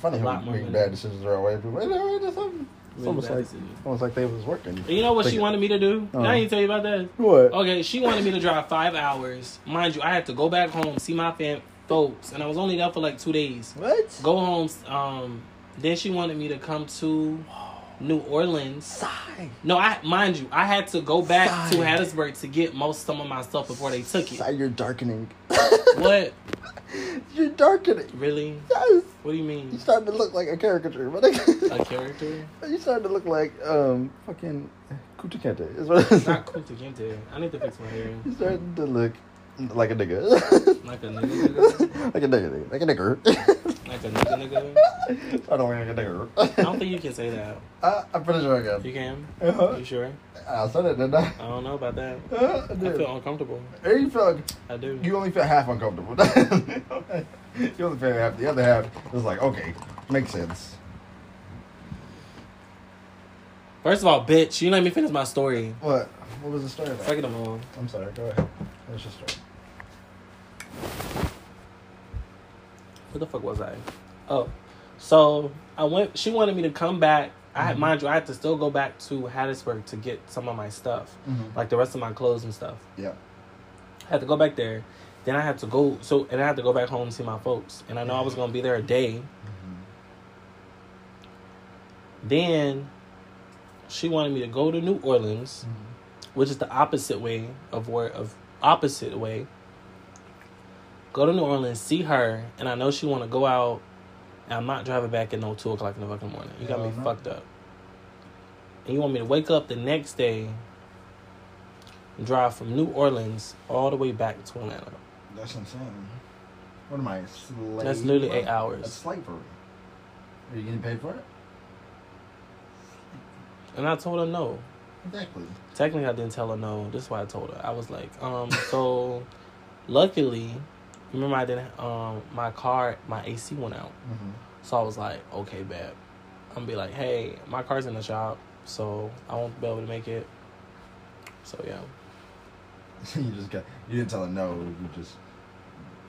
Funny how lot we more make bad decisions around white people. It's almost like decisions. almost like they was working. You know what she wanted me to do? Uh. I didn't tell you about that. What? Okay, she wanted me to drive five hours. Mind you, I had to go back home, see my fam folks, and I was only there for like two days. What? Go home. Um, then she wanted me to come to New Orleans. Sigh. No, I mind you, I had to go back to Hattiesburg to get most some of my stuff before they took it. Sigh, you're darkening. What? You're darkening. Really? Yes. What do you mean? You starting to look like a caricature. But A character? you starting to look like um fucking Kuta Kente. Is what it's Not Kunta Kinte. I need to fix my hair. You starting to look like a nigga. Like a nigga. like a nigga, nigga. like a nigger. A nigga nigga. I don't nigga. I don't think you can say that. Uh, I'm pretty sure I can. You can. Uh-huh. You sure? I said it, didn't I? I don't know about that. Uh, I I feel uncomfortable. Hey, you feel I do. you only feel half uncomfortable. you only feel half. The other half is like, okay, makes sense. First of all, bitch, you let me finish my story. What? What was the story about? Fuck it, I'm. I'm sorry. Go ahead. Finish your story. Where the fuck was I? Oh, so I went. She wanted me to come back. I had, mm-hmm. mind you, I had to still go back to Hattiesburg to get some of my stuff, Mhm. like the rest of my clothes and stuff. Yeah. I had to go back there. Then I had to go. So and I had to go back home and see my folks. And I know I was gonna be there a day. Mm-hmm. Then she wanted me to go to New Orleans, mm-hmm. which is the opposite way of where of opposite way. Go to New Orleans, see her, and I know she want to go out. And I'm not driving back at no two o'clock in the fucking morning. You got me fucked up. And you want me to wake up the next day, and drive from New Orleans all the way back to Atlanta. That's insane. What am I? Slave? That's literally eight hours. That's slavery. Are you getting paid for it? And I told her no. Exactly. Technically, I didn't tell her no. This is why I told her. I was like, um, so luckily, remember I didn't, um, my car, my AC went out. Mm-hmm. So I was like, okay, babe. I'm gonna be like, hey, my car's in the shop, so I won't be able to make it. So yeah, you just got. You didn't tell her no. You just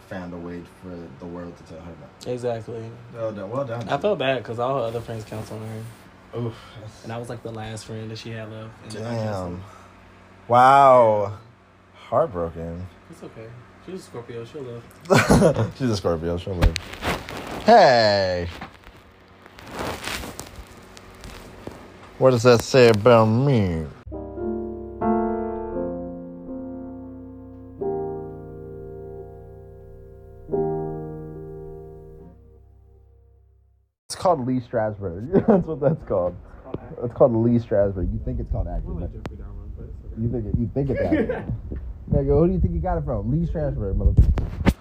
found a way for the world to tell her no. exactly. Well done. Well done. I felt bad because all her other friends counted on her, Oof. that's- and I was like the last friend that she had left. And I Damn. Wow. Heartbroken. it's okay. She's a Scorpio. She'll live. She's a Scorpio. She'll live. Hey. What does that say about me? It's called Lee Strasberg. that's what that's called. It's called Lee Strasberg. You think it's called acting, Dahmer, but you think it, you think it's acting. Nigga, who do you think you got it from? Lee transfer, motherfucker.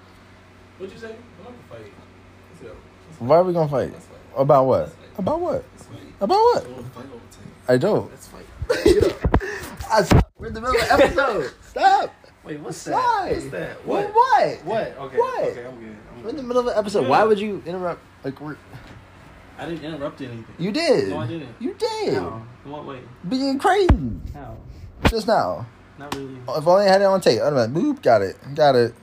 What'd you say? I'm not gonna fight. Let's go. Why are we gonna fight? Let's fight. About what? Let's fight. About what? Let's fight. About what? I don't fight over. I don't. Let's fight. I stop. We're in the middle of the episode. Stop. Wait, what's that? What's that? What? What? What? What? Okay. What? Okay, I'm good. I'm We're in good. the middle of the episode. Why would you interrupt? Like we're. I didn't interrupt anything. You did. No, I didn't. You did. How? In what way? Being crazy How? just now. Not really. If only I had it on tape, I'd have been like, boop, got it, got it.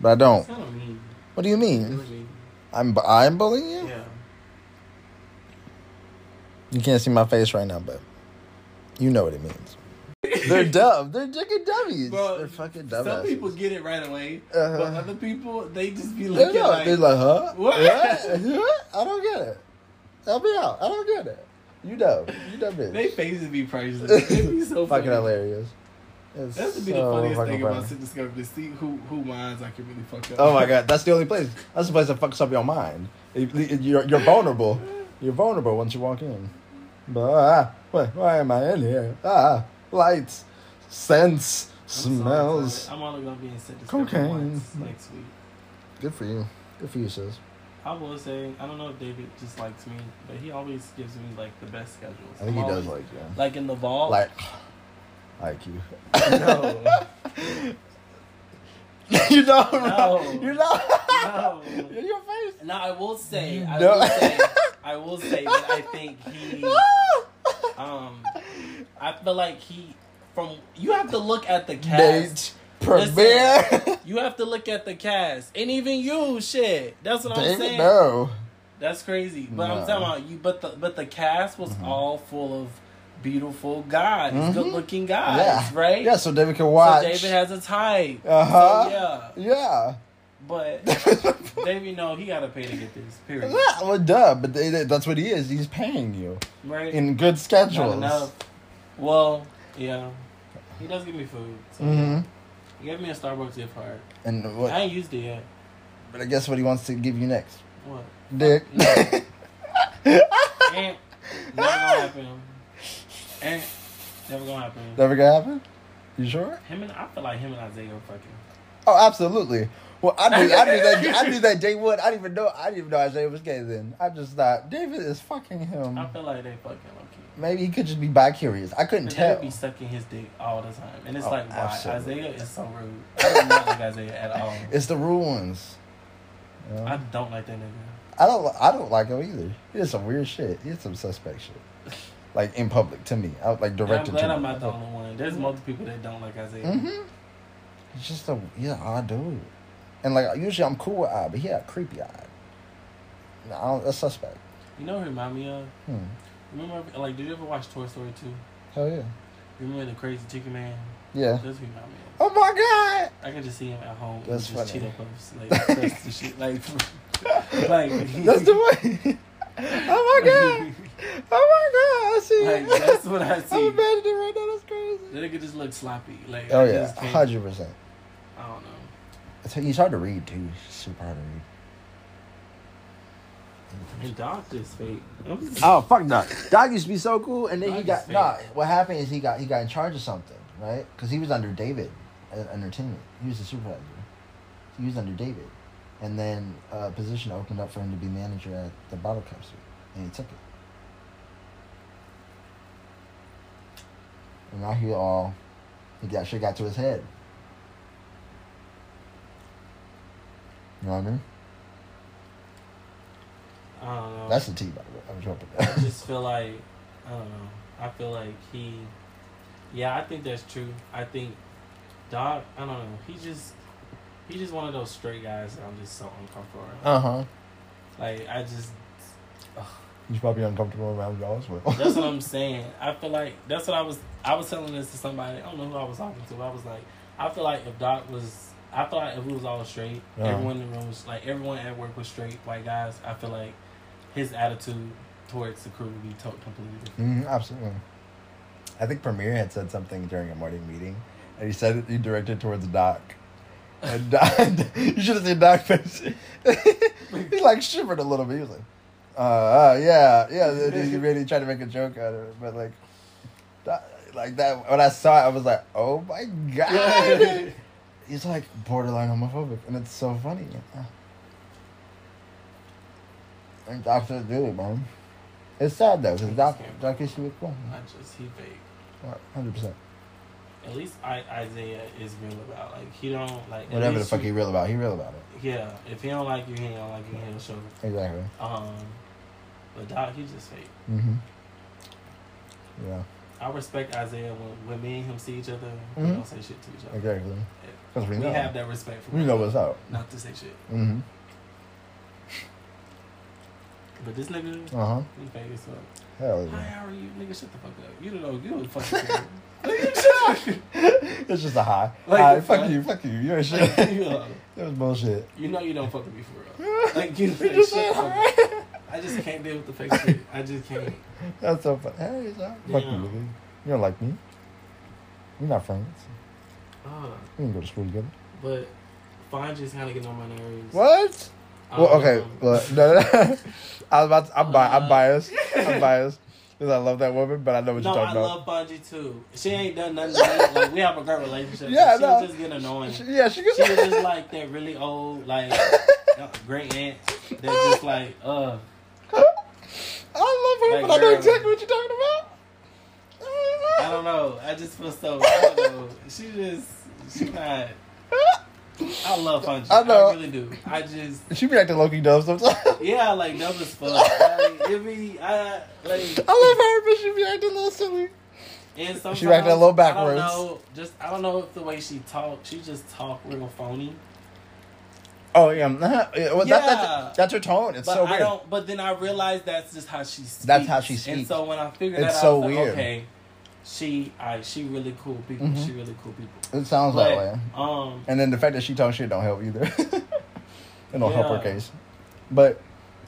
But I don't. Kind of mean. What do you mean? I'm I'm bullying you. Yeah. You can't see my face right now, but you know what it means. They're dumb. They're fucking dummies. Bro, They're fucking dumb. Some dumb. people get it right away, Uh-huh. but other people they just be looking like, they're like, huh? What? What? I don't get it. Help me out. I don't get it. You dumb. You dumb bitch. they faces be priceless. They be so funny. fucking hilarious. It's That's to be so the funniest thing about funny. Scent Discovery to see who who minds I can really fuck up. Oh my god, that's the only place. That's the place that fucks up your mind. You- You're, you're vulnerable. You're vulnerable once you walk in. But ah, what, why am I in here? Ah, lights, scents, I'm smells. excited. I'm only gonna be in Scent Discovery Cocaine. once next week. Good for you. Good for you, sis. I will say I don't know if David just likes me, but he always gives me like the best schedules. I think he I'm does always- like you. Like in the vault. Like, like you. no, you know, No. you know. no. In your face. No, I will say, I No. will say, I will say that I think he, um, I feel like he, from you have to look at the cast. Date premiere. You have to look at the cast, and even you, shit. That's what I'm David, saying. no. That's crazy. But No. I'm talking about you. But the but the cast was Mm-hmm. all full of beautiful guys, Mhm. good looking guys, Yeah. right? Yeah, so David can watch. So David has a type. Uh-huh. So yeah, Yeah. but David, no, he gotta pay to get this. Period. Yeah, well, duh, but they, they- that's what he is. He's paying you Right. in good schedules. Well, yeah. He does give me food. So hmm He gave me a Starbucks gift card. And what? I ain't used it yet. But I guess what he wants to give you next, What? Dick. Ain't never gonna happen. Ain't never gonna happen. Never gonna happen. You sure? Him and I feel like him and Isaiah are fucking. Oh, absolutely. Well, I knew, I knew that I knew that day one. I didn't even know I didn't even know Isaiah was gay then. I just thought David is fucking him. I feel like they fucking low key. Maybe he could just be bi curious. I couldn't But tell. be sucking his dick all the time, and it's Oh, like, why? absolutely. Isaiah is so rude. I do not like Isaiah at all. It's the. You know? I don't like that nigga. I don't. I don't like him either. He did some weird shit. He did some suspect shit, like in public to me. I was like Yeah, I'm directed glad to I'm me. not the only one. There's multiple people that don't like Isaiah. Mm-hmm. He's just a yeah odd dude, and like usually I'm cool with eye, but he had creepy eye. No, I don't, a suspect. You know it remind me of? Hmm. Remember, like, did you ever watch Toy Story 2? Hell yeah. Remember the crazy chicken man? Yeah. That's who remind me. Oh my god. I can just see him at home That's just funny. Cheeto Puffs, like, crust and shit. Like, like That's the way. oh my god. Oh my god. I see. Like, that's what I see. I'm imagining it right now. That's crazy. That nigga just look sloppy. Like, Oh I yeah, hundred percent. I don't know. It's he's hard to read too. He's super hard to read. And Doc just fake. Oh fuck Doc. Doc used to be so cool, and then he got is nah. What happened is he got he got in charge of something, right? Because he was under David at Entertainment. He was the supervisor. He was under David, and then a position opened up for him to be manager at the bottle capsule, and he took it. And now he all he got shit got to his head. You know what I mean? I don't know. That's the T, by the way. I was hoping. I just feel like I don't know. I feel like he, yeah, I think that's true. I think Doc. I don't know. He just he just one of those straight guys that I'm just so uncomfortable around. uh huh. Like I just He's probably uncomfortable around y'all as well. that's what I'm saying. I feel like that's what I was. I was telling this to somebody. I don't know who I was talking to. But I was like, I feel like if Doc was. I feel like if we was all straight, Uh-huh. everyone in the room was like everyone at work was straight white guys. I feel like his attitude towards the crew would be to- completely different. Mhm, absolutely. I think Premier had said something during a morning meeting, and he said it, he directed towards Doc. And Doc, you should have seen Doc face. he like shivered a little bit. He was like, uh, uh yeah, yeah. He really tried to make a joke out of it, but like, Doc, like that. When I saw it, I was like, oh my god. He's like borderline homophobic, and it's so funny. And Doctor dude, man. It's sad though, because Doc, Doc to be cool. Not just he fake. Hundred percent. At least I, Isaiah is real about like he don't like Whatever the fuck you- he real about, he real about it. Yeah, if he don't like you, he don't like you. He'll show. it. Exactly. Um, but Doc, he just fake. Mm-hmm. Yeah. I respect Isaiah when, when me and him see each other. We Mhm. don't say shit to each other. Exactly. Because we We have that respect for We know what's up. not to say shit. Mm-hmm. But this nigga, Uh huh. he fake as fuck. Hell Hi, yeah. how are you? Nigga, shut the fuck up. You don't know. You don't fucking care. it's just a high. Like, Hi, the fuck fuck? you, fuck you. You ain't shit. You know. That was bullshit. You know you don't fuck with me for real. Like you, You like, just up. I just can't deal with the fake shit. I just can't. That's so funny. Hey. Fuck you, nigga. You don't like me. We're not friends. Uh, We didn't go to school together. but fine just kind of getting on my nerves. What? Well, okay. Um, Well, no, no, no. I was about to, I'm, bi- I'm Uh, biased. I'm biased. Because I love that woman, but I know what No, you're I talking about. No, I love Bungie too. She ain't done nothing. To me. Like we have a great relationship. Yeah, Yeah, she no. was just getting annoying. She- yeah, she was just like that really old, like uh, great aunt that just like uh. I love her, Like, but I know girl. exactly what you're talking about. I don't know. I just feel so. I don't know. She just she not. I love Bungie. I know. I really do. I just She be acting low-key dumb sometimes. yeah, I like dumb as fuck. Like, it be I like. I love her, but she be acting a little silly. And sometimes She be acting a little backwards. I don't know. Just I don't know if the way she talk, she just talk real phony. Oh yeah, that, Yeah. that's, that's her tone. It's But so I weird. don't. But then I realized that's just how she speaks. That's how she speaks. And so when I figured It's that so out, I was weird. okay, she, I, she really cool people. Mhm. She really cool people. It sounds But, that way. um, And then the fact that she talks shit don't help either. it don't help her case. But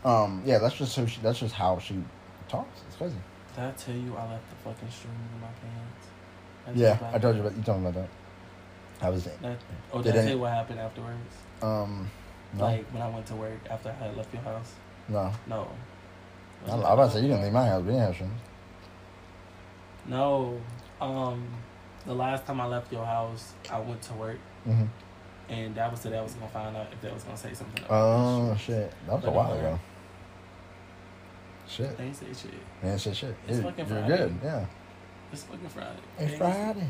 um, yeah, that's just who she, that's just how she talks. It's crazy. did I tell you I left the fucking string in my pants? Yeah, I told you about you told me about that. How was it? That, oh, Did did I tell you what happened afterwards? Um, no, Like when I went to work after I had left your house. no. No. I, I was about to say you didn't leave my house. We didn't have strings. No. Um, the last time I left your house, I went to work. Mm-hmm. and that was the day I was gonna find out if they was gonna say something. Oh shit, that was a while ago. Shit, They ain't say shit. man, shit, shit. It's Dude, fucking you're Friday. good. Yeah, It's fucking Friday. it's Friday.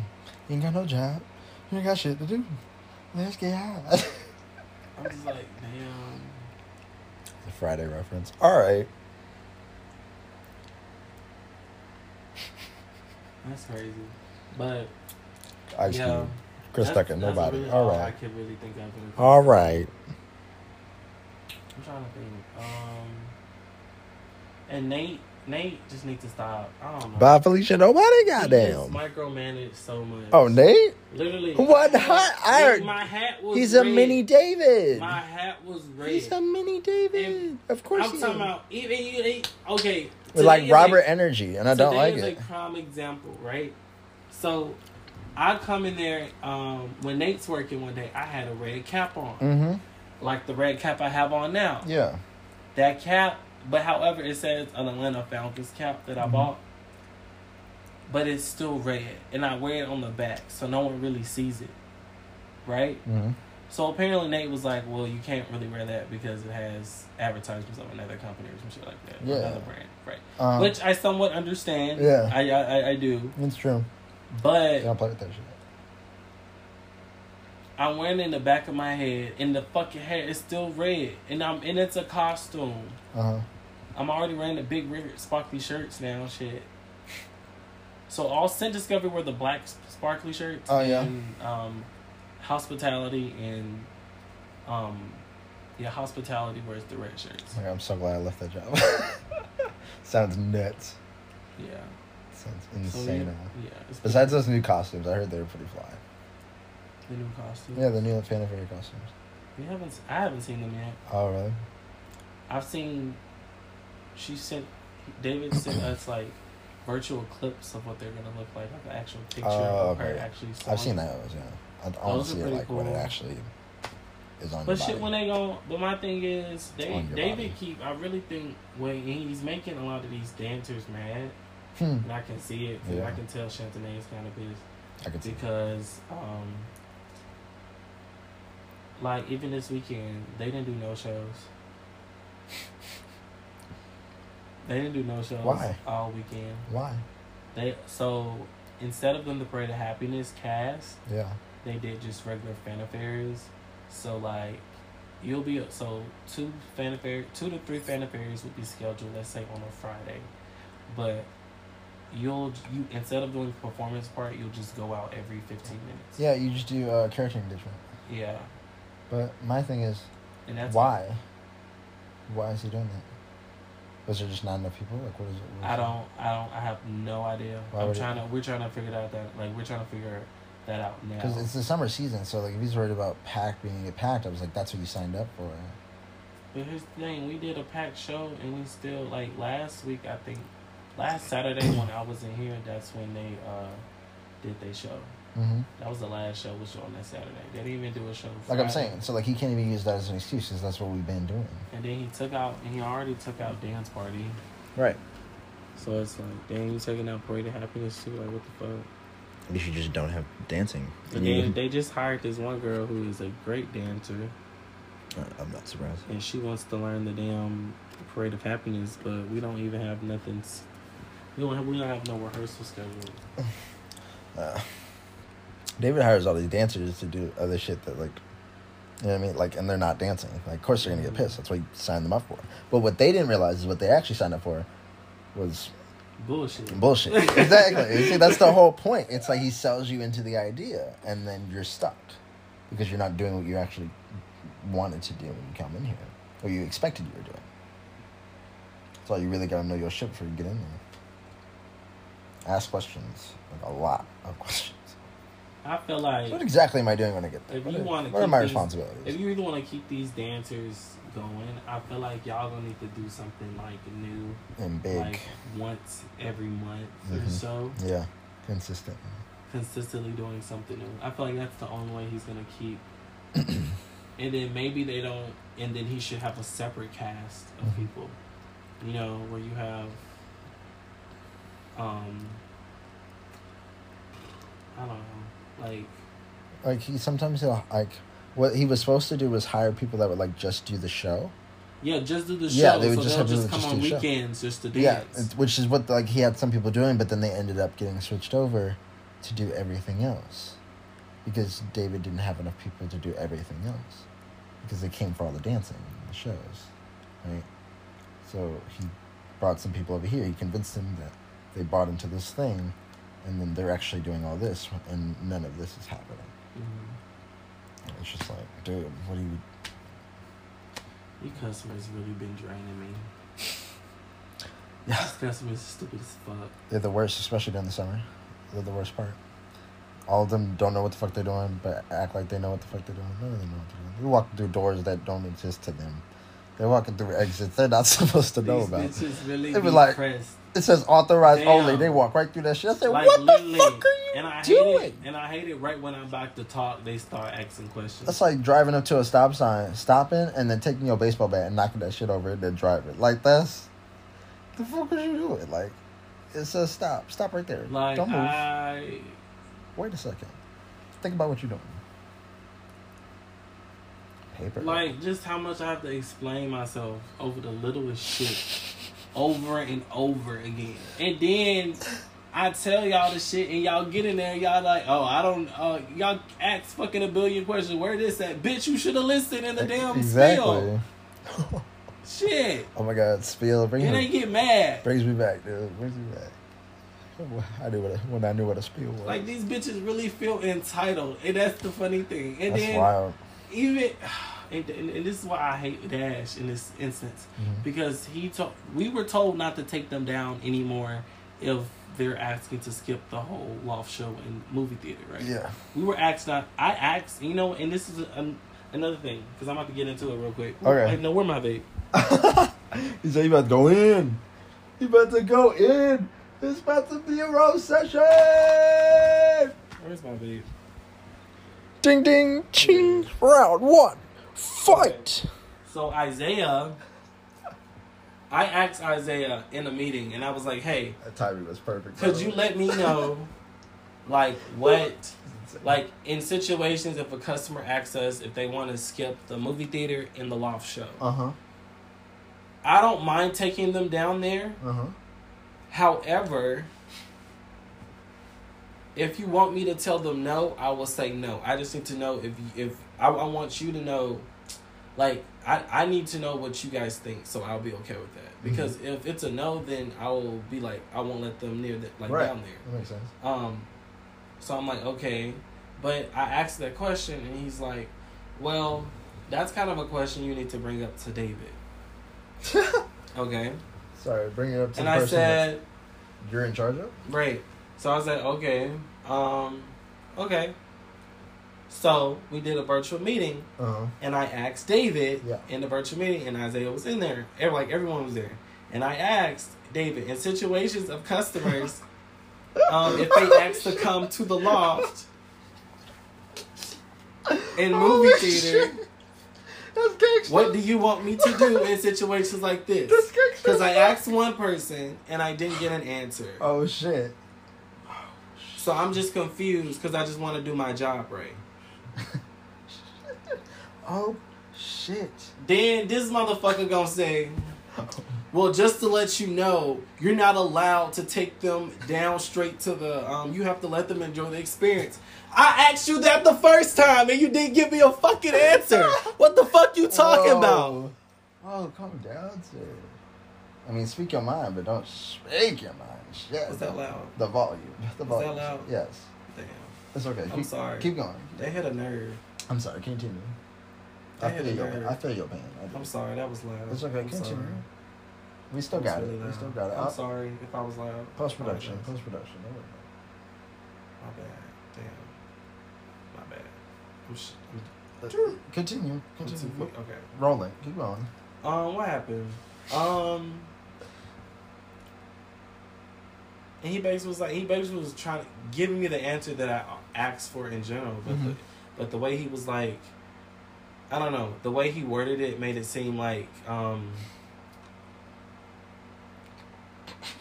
You ain't got no job. You ain't got shit to do. Let's get high. I'm just like, damn. the Friday reference. All right. That's crazy. But Ice yeah, Cube. Chris that's- Tucker. that's Nobody. really All I right. can really think of. when it comes All right. I'm trying to think. Um, and Nate, Nate just needs to stop. I don't know. By Felicia. Nobody. Goddamn. micromanaged so much. Oh, Nate. Literally. What? my hat- I heard- my hat was. He's a mini David. My hat was red. He's a mini David. And of course I'm talking is. about even you. Okay. With like Robert a- energy, and I don't like is it. a prime example, right? So, I come in there um, when Nate's working one day. I had a red cap on, Mm-hmm. like the red cap I have on now. Yeah. That cap, but however, it says an Atlanta Falcons cap that I Mhm. bought, but it's still red, and I wear it on the back, so no one really sees it, right? Mm-hmm. So apparently Nate was like, "Well, you can't really wear that because it has advertisements of another company or some shit like that, Yeah. another brand, right?" Um, Which I somewhat understand. Yeah. I I, I- I do, it's true. but Don't play with that shit. I'm wearing it in the back of my head, and the fucking hair is still red, and I'm and it's a costume. Uh huh. I'm already wearing the big red sparkly shirts now, shit. So all Scent Discovery were the black sparkly shirts. Oh, yeah. And, um, hospitality and um, yeah, hospitality wears the red shirts. I'm so glad I left that job. Sounds nuts. Yeah. Sounds So, insane. yeah, yeah. Besides those new costumes, I heard they were pretty fly. the new costumes. Yeah, the new Phantom Fairy costumes. We haven't. I haven't seen them yet. Oh, really? I've seen. She sent. David sent us like virtual clips of what they're gonna look like, like an actual picture Oh, of her okay. actually. I've seen those, yeah. I, I Those want to see it pretty like when it cool. actually is on But shit, body. when they go. But my thing is, they David body. keep. I really think when he's making a lot of these dancers mad, Hmm. and I can see it. Yeah. I can tell Chantanay is kind of pissed I see. because, um, like even this weekend, they didn't do no shows. They didn't do no shows Why? all weekend. Why? They so instead of them the Parade of Happiness cast, Yeah. they did just regular fan affairs. So like you'll be so two fan affair two to three fan affairs would be scheduled, let's say on a Friday. But you'll you instead of doing the performance part, you'll just go out every fifteen minutes. Yeah, you just do uh, character engagement. Yeah. But my thing is, And that's why? Why is he doing that? Was there just not enough people? Like, what is it? what is I don't I don't I have no idea. Why I'm would it- trying to we're trying to figure out that like we're trying to figure that out now. Because it's the summer season, so like if he's worried about packed being packed, I was like, that's what you signed up for. But here's the thing, we did a packed show and we still like last week I think last Saturday when I was in here, that's when they uh did their show. Mm-hmm. That was the last show was on that Saturday. They didn't even do a show. Like I'm saying, so like he can't even use that as an excuse because that's what we've been doing. And then he took out and he already took out dance party. Right. So it's like, dang, you taking out Parade of Happiness too? Like what the fuck? At least you just don't have dancing. Then they just hired this one girl who is a great dancer I'm not surprised. and she wants to learn the damn Parade of Happiness, but we don't even have nothing. We don't have we don't have no rehearsal scheduled. Uh, David hires all these dancers to do other shit that like, you know what I mean? Like, and they're not dancing. Like, of course they're gonna get pissed. That's what you signed them up for. But what they didn't realize is what they actually signed up for was Bullshit. bullshit. exactly. See, that's the whole point. It's like he sells you into the idea, and then you're stuck because you're not doing what you actually wanted to do when you come in here, or you expected you were doing. So you really gotta know your shit before you get in there. Ask questions, like a lot of questions. I feel like What exactly am I doing when I get there? if What you are, want to what are my these, responsibilities? if you really want to keep these dancers going, I feel like y'all gonna need to do something like new, and big, like once every month or Mhm. so, yeah, consistent. consistently doing something new. I feel like that's the only way he's gonna keep. and then maybe they don't, and then he should have a separate cast of Mhm. people, you know, where you have, um, I don't know, like Like he sometimes he'll like What he was supposed to do was hire people that would like just do the show. Yeah, just do the show. Yeah, they would so just have just come just on do show. weekends just to Yeah, dance. it's- which is what like he had some people doing, but then they ended up getting switched over to do everything else because David didn't have enough people to do everything else because they came for all the dancing and the shows, right? So he brought some people over here. He convinced them that they bought into this thing, and then they're actually doing all this, and none of this is happening. Mhm. It's just like, dude, what do you? You customers really been draining me. Yeah. These customers are stupid as fuck. They're the worst, especially during the summer. They're the worst part. All of them don't know what the fuck they're doing, but act like they know what the fuck they're doing. None of them know what they're doing. They're walking through doors that don't exist to them. They're walking through exits they're not supposed to know about. bitches really They be like, pressed. It says authorized Damn. only. They walk right through that shit. I said, Like what the fuck are you and I hate doing? it. And I hate it right when I'm about to talk. They start asking questions. That's like driving up to a stop sign, stopping, and then taking your baseball bat and knocking that shit over and then driving. Like that's the fuck are you doing? Like it says stop, stop right there. Like Don't move. I, Wait a second. Think about what you're doing. Paper. like just how much I have to explain myself over the littlest shit, over and over again, and then. I tell y'all the shit and y'all get in there and y'all like, oh, I don't, uh, y'all ask fucking a billion questions. Where this at? Bitch, you should have listened in the damn exactly. spiel. Shit. Oh my god, spill bring And me, they get mad. brings me back, dude. Brings me back. I knew what a, when I knew what a spill was. Like these bitches really feel entitled, and that's the funny thing. And That's then wild. even, and, and, and this is why I hate Dash in this instance Mhm. because he told we were told not to take them down anymore if they're asking to skip the whole loft show and movie theater, right? Yeah. We were asked not. I asked, you know, and this is a, another thing because I'm about to get into it real quick. Okay. Like, no, where my vape? he said, "You about to go in. You about to go in. It's about to be a roast session." Where's my vape? Ding ding ching. Round one. Fight. So Isaiah, I asked Isaiah in a meeting, and I was like, "Hey, That timing was perfect. could you let me know, like, what, like, in situations if a customer asks us if they want to skip the movie theater in the loft show? Uh huh. I don't mind taking them down there. Uh huh. However, if you want me to tell them no, I will say no. I just need to know if you, if I, I want you to know, like I I need to know what you guys think, so I'll be okay with that. Because if it's a no, then I will be like I won't let them near that like Right. down there. That makes sense. Um, so I'm like, okay, but I asked that question, and he's like, well, that's kind of a question you need to bring up to David. Okay, Sorry, bring it up to and I said, you're in charge of. right. So I was like, okay, um, okay. So we did a virtual meeting, Uh huh. and I asked David Yeah. in the virtual meeting, and Isaiah was in there. Every, like everyone was there, and I asked David in situations of customers, um, if they asked to come to the loft in movie Oh, theater, shit. That's gangster. what do you want me to do in situations like this? Because I asked one person and I didn't get an answer. Oh shit. So I'm just confused because I just want to do my job right. Oh shit. Then this motherfucker gonna say, "Well, just to let you know, you're not allowed to take them down straight to the. Um, you have to let them enjoy the experience." I asked you that the first time and you didn't give me a fucking answer. What the fuck you talking Whoa. about? Oh, calm down, sir. I mean, speak your mind, but don't speak your mind. Shit. Was that loud? The volume. The Was volume. that loud? Yes. Damn, It's okay. I'm Keep- sorry. Keep going. they hit a nerve. I'm sorry. Continue. I I had feel a your. nerve. I feel your pain. I do. I'm sorry, that was loud. It's okay. I'm Continue. sorry. We still got was it. really We still got it. I'm sorry if I was loud. Post production. Post production. Don't worry My bad. Damn. My bad. I'm sh- I'm, about it. Uh, Continue. Continue. Okay. Rolling. Keep going. Um, what happened? Um, and he basically was like, he basically was trying to giving me the answer that I asked for in general, but the, Mhm. but the way he was like, I don't know, the way he worded it made it seem like um,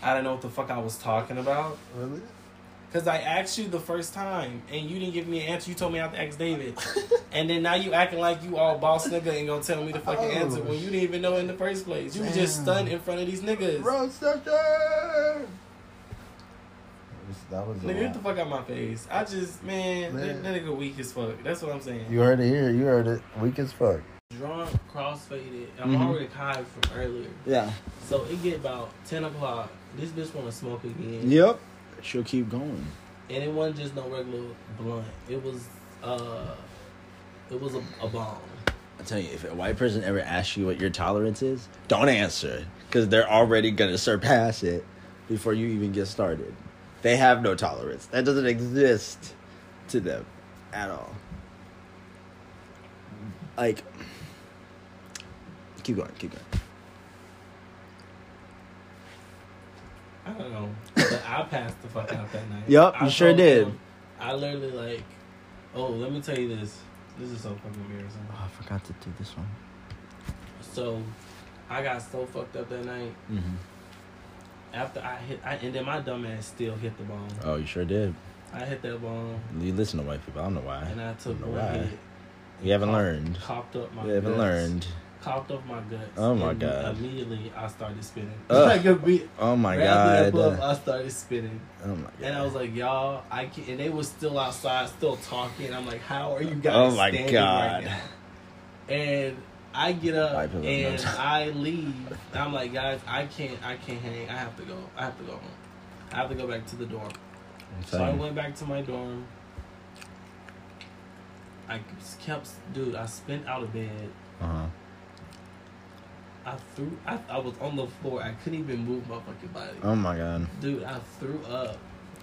I don't know what the fuck I was talking about. Really? Cause I asked you the first time and you didn't give me an answer. You told me I have to ask David, and then now you acting like you all boss nigga and gonna tell me the fucking Oh. answer when you didn't even know in the first place. You was just stunned in front of these niggas. Bro, stop that. That was Nigga, get the lot. fuck out my face. I just man, Man. That, that nigga weak as fuck. That's what I'm saying. You heard it here. You heard it. Weak as fuck. drunk, crossfaded. I'm Mhm. already high from earlier. Yeah. So it get about ten o'clock. This bitch wanna smoke again. Yep. She'll keep going. And it wasn't just no regular blunt. It was uh it was a, a bomb. I tell you, if a white person ever asks you what your tolerance is, don't answer because they're already gonna surpass it before you even get started. They have no tolerance. That doesn't exist to them at all. Like, keep going, keep going. I don't know. But I passed the fuck out that night. Yup, I you sure told did. them- I literally like oh, let me tell you this. This is so fucking embarrassing. Oh, I forgot to do this one. So I got so fucked up that night. Mm-hmm. After I hit I and then my dumb ass still hit the bomb. Oh, you sure did. I hit that bomb You listen to white people. I don't know why. and I took know one why. hit. You haven't Coughed- learned. Coughed up my You haven't guts. learned. Coughed up my guts. Oh my God. Immediately I started spinning. Ugh. like a beat. Oh my Right after that god. I started spinning. Oh my god. And I was like, y'all, I can't. And they was still outside, still talking. I'm like, how are you oh guys Oh my God. right? And I get up White people have no and. I leave. I'm like, guys, I can't, I can't hang. I have to go. I have to go home. I have to go back to the dorm. So I went back to my dorm. I kept, dude. I spent out of bed. Uh-huh. I threw. I, I was on the floor. I couldn't even move my fucking body. Oh my god. Dude, I threw up.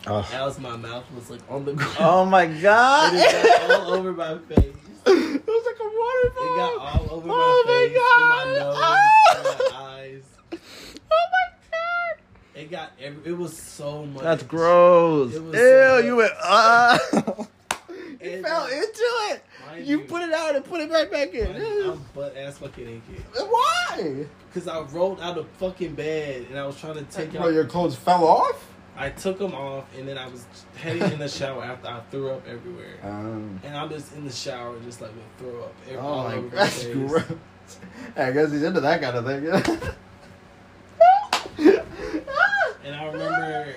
Oh. As my mouth was like on the ground. Oh my god. all over my face. It was like a waterfall. It got all over Oh my my face, God. my nose, Ah. my eyes. Oh my god. It got every. It was so much. That's gross. It was Ew, so you went ah. you And, fell uh, into it. mind You put it out and put it right back in. I'm, I'm butt ass fucking naked. Why? Cause I rolled out of fucking bed and I was trying to take Bro, out. your clothes fell off? I took them off and then I was heading in the shower after I threw up everywhere. Um, And I'm just in the shower, just like with throw up every, oh all my over god, my that's face. gross. I guess he's into that kind of thing. And I remember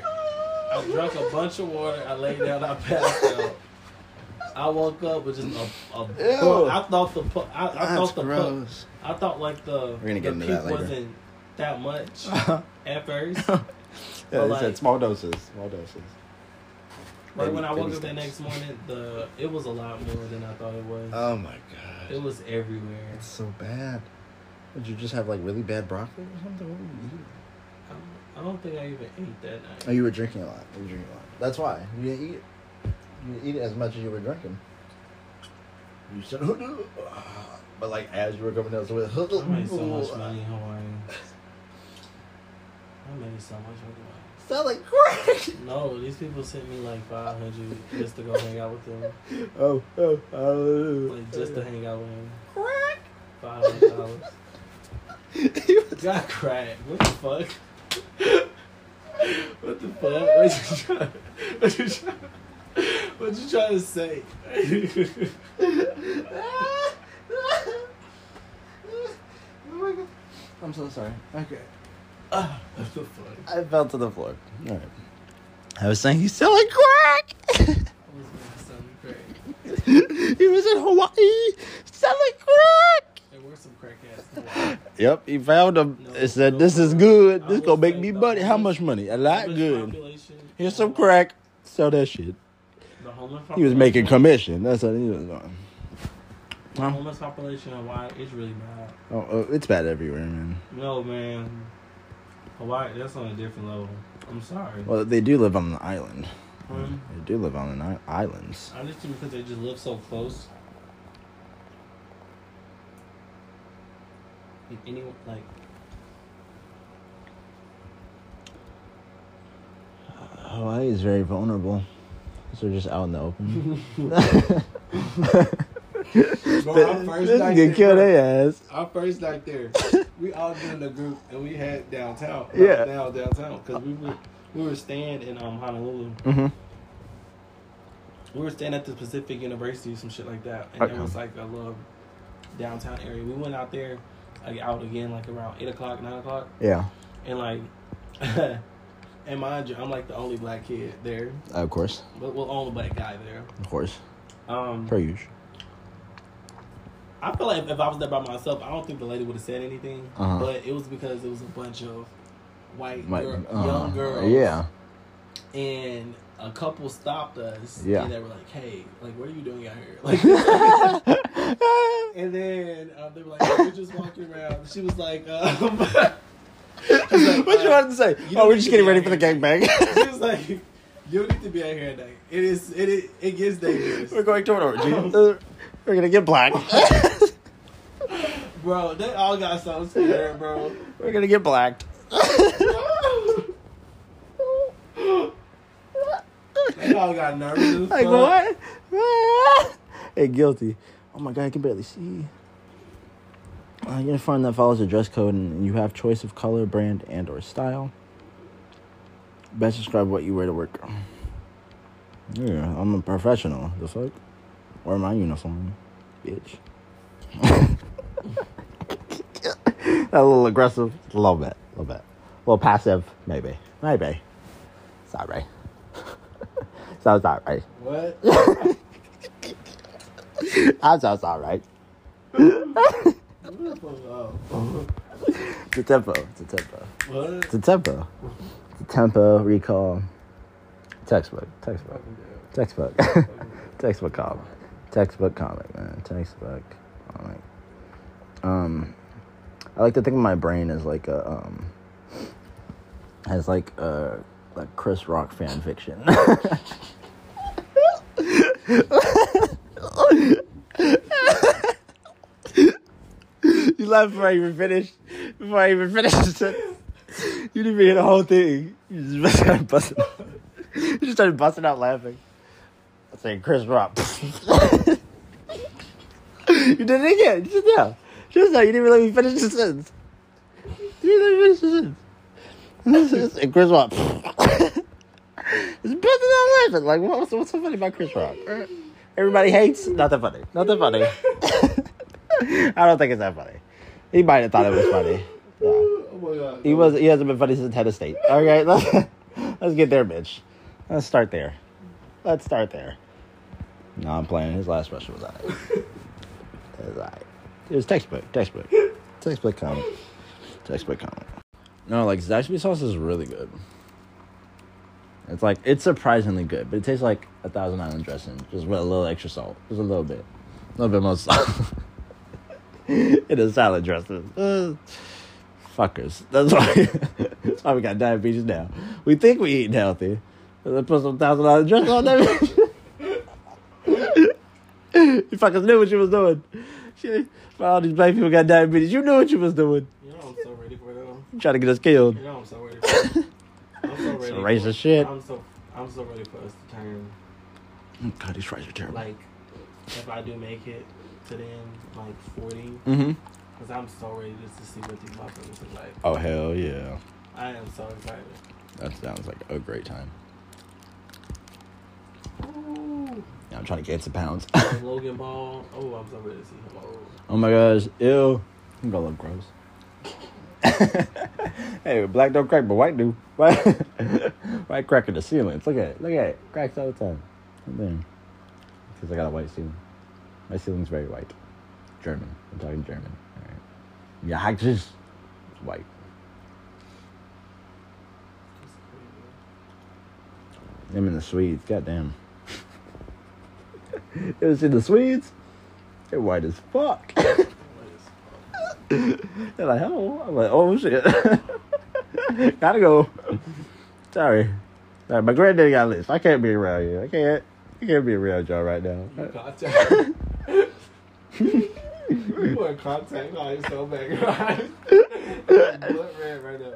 I drank a bunch of water. I laid down. I passed out. I woke up with just a. a Ew. I thought the. pu- I, I That's thought the. pu- I thought like the. We're gonna get the into that later. wasn't that much at first. Yeah, But, he like- said small doses. Small doses. Right Baby- when I baby woke up the next morning, the it was a lot more than I thought it was. Oh my god. it was everywhere. It's so bad. Did you just have like really bad broccoli or something? What were you eating? I don't, I don't think I even ate that night. Oh, you were drinking a lot. You were drinking a lot. That's why. You didn't eat it. You didn't eat it as much as you were drinking. You said, but like as you were coming down, so it, I made so much money in Hawaii. I made so much money. Sound like crack. No, these people sent me like five hundred just to go hang out with them. Oh, oh, oh. Like just to hang out with him. crack. Five hundred dollars. He Got crack. What the fuck? what the fuck? What you trying? What you trying? What you trying to say? Oh I'm so sorry. Okay. What the fuck? I fell to the floor. All right. I was saying he's selling crack. I was gonna sound crack. he was in Hawaii selling crack. There were some crack ass. Yep, he found them. No, It said, no, "This is good. This gonna make me money. How much money? A lot good. Here's some crack. Sell that shit." The homeless He was making commission. That's what he was doing. The homeless population in Hawaii is really bad. Oh, oh, it's bad everywhere, man. No, man. Hawaii, that's on a different level. I'm sorry. Well, they do live on an island. Hmm? They do live on an i- islands. I just because they just live so close. If anyone, like, Hawaii is very vulnerable. So they're just out in the open. Bro, our first night there, kill bro. their ass. our first night there, we all get in a group and we had downtown. Yeah. Now downtown because we were we were staying in um Honolulu hmm we were staying at the Pacific University, some shit like that, and Okay. was like a little downtown area. We went out there, like out again, like around eight o'clock, nine o'clock, Yeah, and like, and mind you, I'm like the only black kid there, of course, but well, only black guy there. of course, Um, per usual. I feel like if I was there by myself, I don't think the lady would have said anything. Uh-huh. But it was because it was a bunch of white girl, uh, young girls. Yeah, And a couple stopped us. Yeah. And they were like, "Hey, like, what are you doing out here?" Like, and then uh, they were like, "Oh, "We're just walking around." She was like, um, what you wanted to say? You Oh, we're just getting ready for the gangbang. she was like, "You don't need to be out here at night. It is. It is. It gets dangerous." we're going to an orgy. Uh, we're gonna get black. Bro, they all got so scared, bro. we're gonna get blacked. They all got nervous. Like fuck. what? hey, guilty. Oh my god, I can barely see. Uh, you're gonna find that follows a dress code and you have choice of color, brand, and or style. Best describe what you wear to work. Yeah, I'm a professional. The fuck? Wear my uniform, bitch. a little aggressive, a little bit, a little bit, a little passive, maybe, maybe. Sorry. so sorry. What? I'm so sorry. Oh, It's a tempo. It's a tempo. what? It's a tempo. It's a tempo recall. Textbook. Textbook. Textbook. Textbook comic. Textbook comic, man. Textbook comic. Um, I like to think of my brain as like a um, as like a like Chris Rock fan fiction. you laughed before I even finished. Before I even finished. You didn't even hear the whole thing. You just started busting. you just started busting out laughing. Saying Chris Rock. you did it again. Just now. Just now. You didn't even let me finish the sentence. You didn't let me finish the sentence. and Chris Rock. it's busting out laughing. Like, what's, what's so funny about Chris Rock? Everybody hates. Not that funny. Not that funny. I don't think it's that funny. He might have thought it was funny. Yeah. Oh my god. He was. He hasn't been funny since Tennis State. All right, let's let's get there, bitch. Let's start there. Let's start there. No, I'm playing. His last special was alright. It was alright. It was textbook, textbook, textbook comic, textbook comic. No, like Zaxby sauce is really good. It's like it's surprisingly good, but it tastes like a Thousand Island dressing, just with a little extra salt, just a little bit, a little bit more salt. in a salad dressing. Uh, fuckers. That's why. that's why we got diabetes now. We think we eating healthy. Let's put some thousand dollar dress on that. you fuckers knew what you was doing. She, all these black people got diabetes, you knew what you was doing. You know I'm so ready for them. You trying to get us killed. You know I'm so ready for them. I'm so ready. Some racist shit. I'm so I'm so ready for us to turn God, these fries are terrible. like if I do make it to then like forty, mm-hmm. because I'm so ready just to see what these motherfuckers look like. Oh hell yeah, I am so excited. that sounds like a great time. Ooh. Yeah, I'm trying to gain some pounds. And Logan Paul. Oh, I'm so ready to see him. Oh. Oh my gosh, ew. I'm gonna look gross. hey, black don't crack, but white do. White, white crack in the ceilings. Look at it. Look at it. Cracks all the time. Right there. Because I got a white ceiling. My ceiling's very white. German. I'm talking German. All right. Yeah, I just it's white. Them in the Swedes. Goddamn. You ever seen the Swedes? They're white as fuck. They're like, oh, I'm like, oh shit. Gotta go. Sorry. Sorry, my granddaddy got list. I can't be around you. I can't. I can't be around y'all right now. You contact. you want contact line so bad, right? Blood red right now.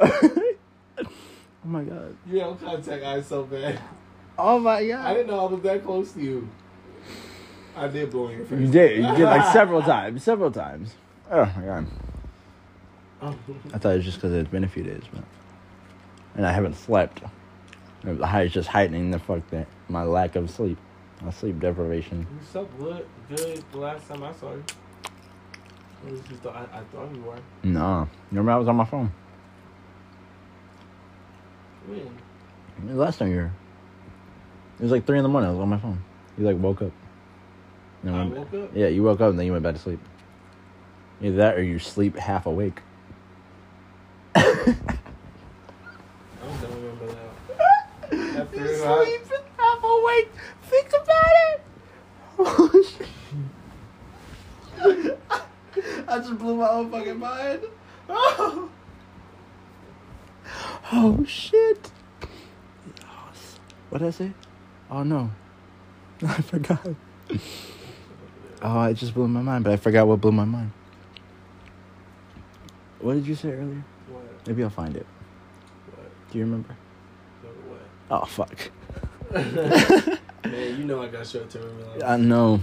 oh my god. You have contact eyes so bad. Oh my god! I didn't know I was that close to you. I did blow in your face. You did. You did like several times. Several times. Oh my god. Oh. I thought it was just because it's been a few days, man. And I haven't slept. The high is just heightening the fuck that my lack of sleep. My sleep deprivation. You slept good, good the last time I saw you. At least I, I thought you were. No. Remember I was on my phone? When? Last time you were here. It was like 3 in the morning. I was on my phone. You like woke up. And I woke up? Yeah, you woke up and then you went back to sleep. Either that or you sleep half awake. I don't remember that. At three o'clock. half awake. Think about it. Oh, shit. I just blew my own fucking mind. Oh, oh shit. What did I say? Oh no. I forgot. Oh, it just blew my mind, but I forgot what blew my mind. What did you say earlier? What? Maybe I'll find it. What? Do you remember? No, what? Oh fuck. Man, you know I got short term memory. I know.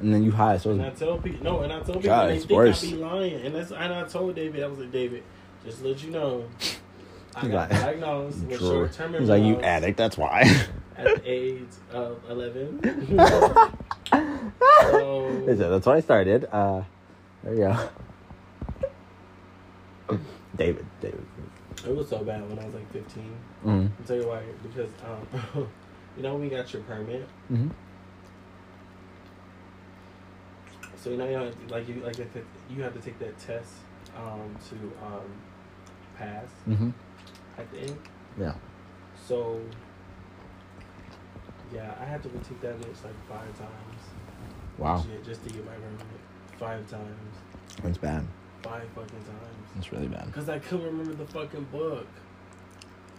And then you high, so And I tell people no, and I told people God, they think worse. I be lying, and that's and I told David I was like David, just to let you know, I got diagnosed with short term memory He's like, you addict, that's why. At the age of eleven. so He that's why I started. Uh, there you go. David, David. it was so bad when I was like fifteen. Mm-hmm. I'll tell you why because um, you know when we got your permit, Mm-hmm. so you know you know, like you like you have to take that test um, to um, pass Mm-hmm. at the end. Yeah. So, yeah, I had to retake that bitch like five times. Wow. Shit, just to get my permit. Five times. That's bad. Five fucking times. That's really bad. Because I couldn't remember the fucking book.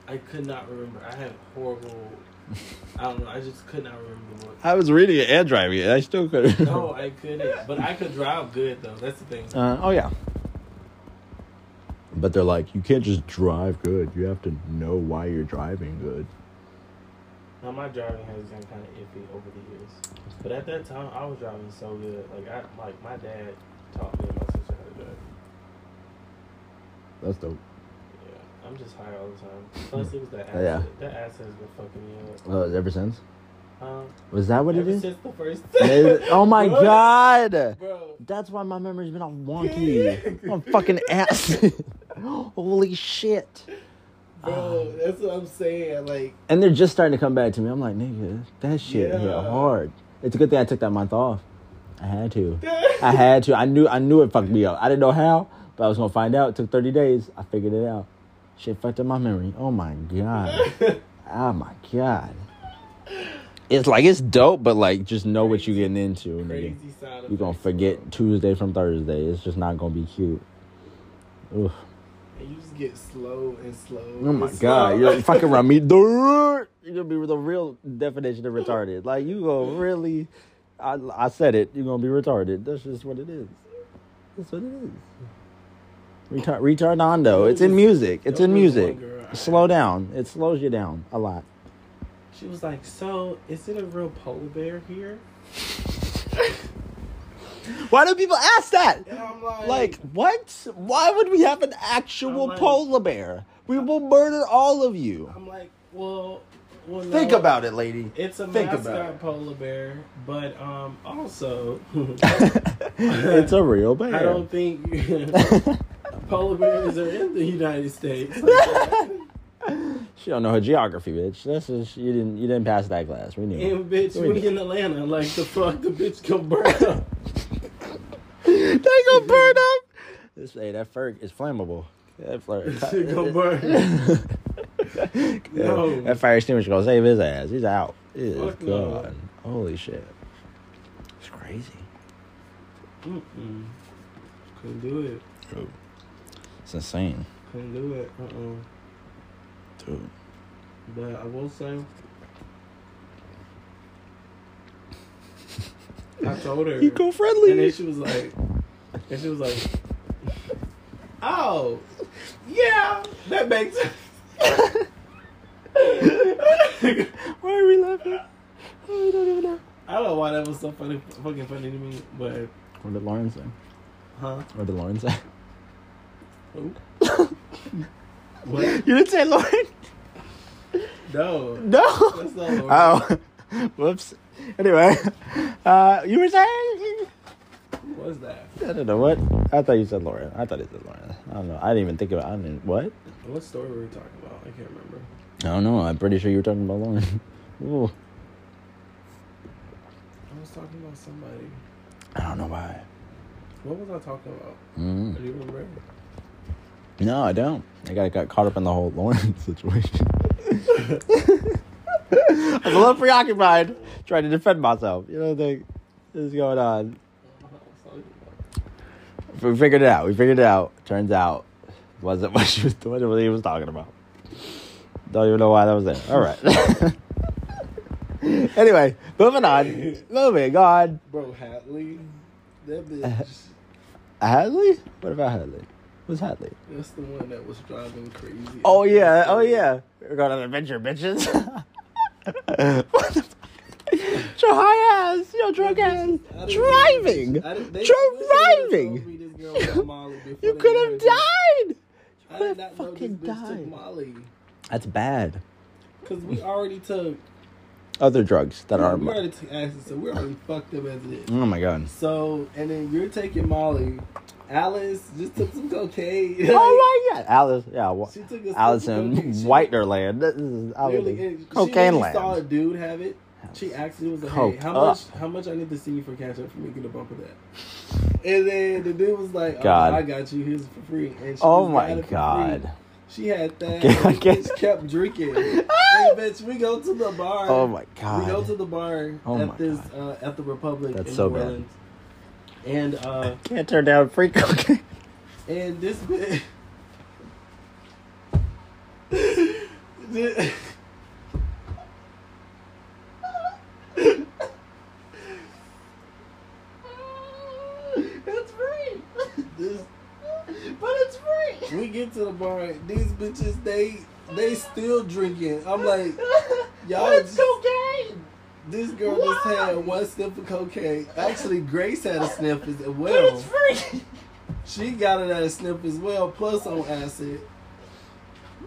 I could not remember. I had horrible. I don't know. I just could not remember the book. I was reading it and driving it. I still couldn't. No, I couldn't. But I could drive good though. That's the thing. Uh, oh yeah. But they're like, you can't just drive good. You have to know why you're driving good. Now my driving has been kind of iffy over the years, but at that time I was driving so good. Like I, like my dad taught me and my sister how to drive. That's dope. Yeah, I'm just high all the time. Plus, it was that acid. Yeah. That acid has been fucking me up. Oh, ever since? Huh? Was that what it is? since the first. Oh my What? god! Bro, That's why my memory's been all wonky. I'm fucking ass. Holy shit. Bro, um, that's what I'm saying. Like, And they're just starting to come back to me. I'm like, nigga, that shit hit Yeah. hard. It's a good thing I took that month off. I had to. I had to. I knew I knew it fucked me up. I didn't know how, but I was gonna find out. It took 30 days. I figured it out. Shit fucked up my memory. Oh my god. oh my god. It's like it's dope, but like just know what you're getting into. Nigga. crazy You're gonna forget. Tuesday from Thursday. It's just not gonna be cute. Oof. And you just get slow and slow. Oh my and god, slow. you're fucking around me. You're gonna be the real definition of retarded. Like you go really, I, I said it. You're gonna be retarded. That's just what it is. That's what it is. Retard, retardando. It's in music. It's in music. Slow down. It slows you down a lot. She was like, "So, is it a real polar bear here?" Why do people ask that? And I'm like, Like what? Why would we have an actual like- polar bear? We will murder all of you. I'm like, well, well, no, Think about it, lady. It's a Think about mascot polar bear, but um, also, it's a real bear. I don't think polar bears are in the United States. She don't know her geography, bitch. This is you didn't you didn't pass that class. We knew. and bitch, We we in Atlanta, like the fuck, the bitch gonna burn up. they gonna burn up. This hey, that fur is flammable. That fur, Shit gonna burn. No. That fire extinguisher gonna save his ass. He's out. It is Fuck no. Holy shit. It's crazy. Mm-mm. Couldn't do it. It's insane, Couldn't do it. Uh-oh. dude. But I will say, I told her. Eco friendly. And then she was like, and she was like, oh, yeah, that makes sense. Why are we laughing? Oh, I don't even know. I don't know why that was so funny, fucking funny to me, but What did Lauren say? huh? What did Lauren say? Who? what? You didn't say Lauren. No, No. that's not Lauren. Oh. Whoops. Anyway, uh, you were saying? What was that? I don't know what. I thought you said Lauren. I thought it said Lauren. I don't know. I didn't even think about. I didn't. What? What story were we talking about? I can't remember. I don't know. I'm pretty sure you were talking about Lauren. Ooh. I was talking about somebody. I don't know why. What was I talking about? Mm. Do you remember? No, I don't. I got got caught up in the whole Lauren situation. I was a little preoccupied trying to defend myself. You know, what the what is going on. We figured it out. We figured it out. Turns out, wasn't what she was what he was talking about. Don't even know why that was there. All right. anyway, moving on. Moving on. Bro, Hadley. That bitch. Uh, Hadley? What about Hadley? Who's Hadley? That's the one that was driving crazy. Oh yeah, oh yeah. We're going on an adventure, bitches. What the fuck? Your high ass, your drunk ass, driving, I didn't- they- driving. they told me this girl was on Molly before You could have died. You could have fucking died. Molly. That's bad. Because we already took, Other drugs that are. we already took acid, so we're already fucked up as it is. Oh my god. So, and then you're taking Molly. Alice just took some cocaine. Oh my god, Alice. Yeah, She took a Alice in cocaine. Whiterland. This is Alice in she cocaine literally saw a dude have it. She actually was like, "Hey, how up. much? How much I need to see you for cash up for me to get a bump of that?" And then the dude was like, "Oh, God. I got you. Here's for free." And she Oh my got it for god. She had that. Okay, I and guess- bitch kept drinking. hey, bitch, we go to the bar. Oh my god. We go to the bar Oh at this uh, at the Republic That's in so New bad. Orleans. And uh, Can't turn down free cocaine. and this bitch. This- It's free. this But it's free. we get to the bar. These bitches, they they still drinking. I'm like, y'all. But it's just- cocaine. This girl just had one sniff of cocaine. Actually, Grace had a sniff as But well. it's free. She got it at a sniff as well, plus on acid.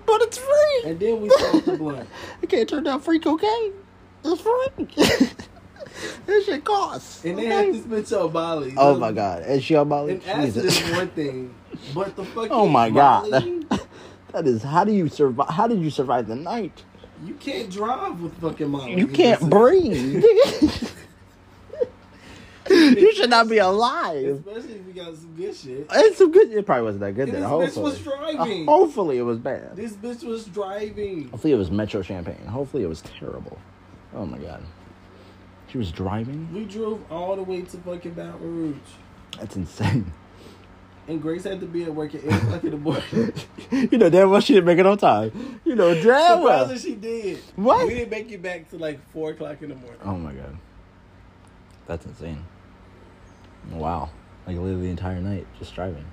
But it's free. And then we smoked the blunt. I can't turn down free cocaine. It's free. this shit costs. And they okay? had this bitch on Molly. Oh my god. Is she on Molly? And acid Jesus. is one thing, but the oh fucking Oh my god. Molly, that is how do you survive how did you survive the night? You can't drive with fucking Molly. You can't breathe. you should not be alive. Especially if you got some good shit. It's some good it probably wasn't that good then. this bitch Hopefully. was driving. Uh, hopefully it was bad. This bitch was driving. Hopefully it was Metro Champagne. Hopefully it was terrible. Oh my god. She was driving? We drove all the way to fucking Baton Rouge. That's insane. And Grace had to be at work at 8 o'clock in the morning. you know damn well she didn't make it on time. You know damn well. She did. What? We didn't make it back to like 4 o'clock in the morning. Oh my god. That's insane. Wow. Like literally the entire night just driving.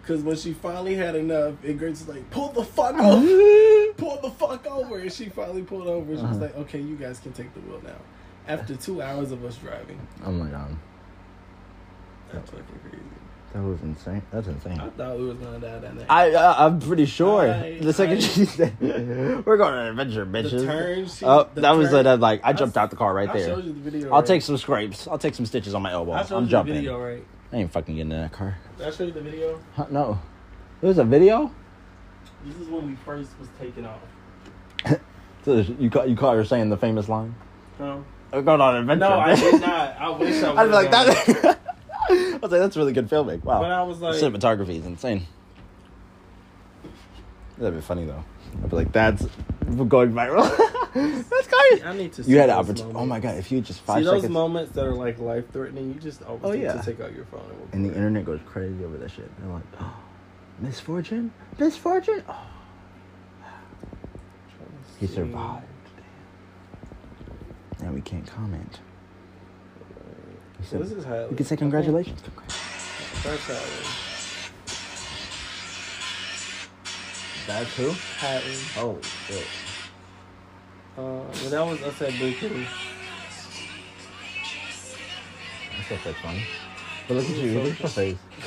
Because when she finally had enough, and Grace was like, pull the fuck over. pull the fuck over. And she finally pulled over. She was Uh-huh. like, okay, you guys can take the wheel now. After two hours of us driving. Oh my god. That's fucking crazy. That was insane. That's insane. I thought we was going to die that night. I uh, I'm pretty sure. I- the second I- she said, "We're going on an adventure, the bitches." turn. She, oh, the that was turn- uh, like I I jumped s- out the car right I there. showed you the video. I'll right? take some scrapes. I'll take some stitches on my elbow. I showed I'm you jumping. the video, right? I ain't fucking getting in that car. Did I show you the video? Huh, no, it was a video. This is when we first was taking off. So you caught you caught her saying the famous line. Um, We're going on an adventure. no, I bitch." did not. I wish I would. I'd be like that. I was like, that's really good filming. Wow. But I was like, Cinematography is insane. That'd be funny though. I'd be like, that's going viral. that's great. I need to. See You had those opportunity. Oh my god! If you just five See those seconds, moments that are like life threatening. You just always Oh, need yeah. to take out your phone. And, and the internet goes crazy over that shit. They're like, oh, misfortune, misfortune. Oh, he survived. Damn. Now we can't comment. He So this is how. we can say congratulations. That's how. That's who? Hatton. Holy shit. Uh, well, that was us at Booker. That's not that funny. But look at you, look at your face.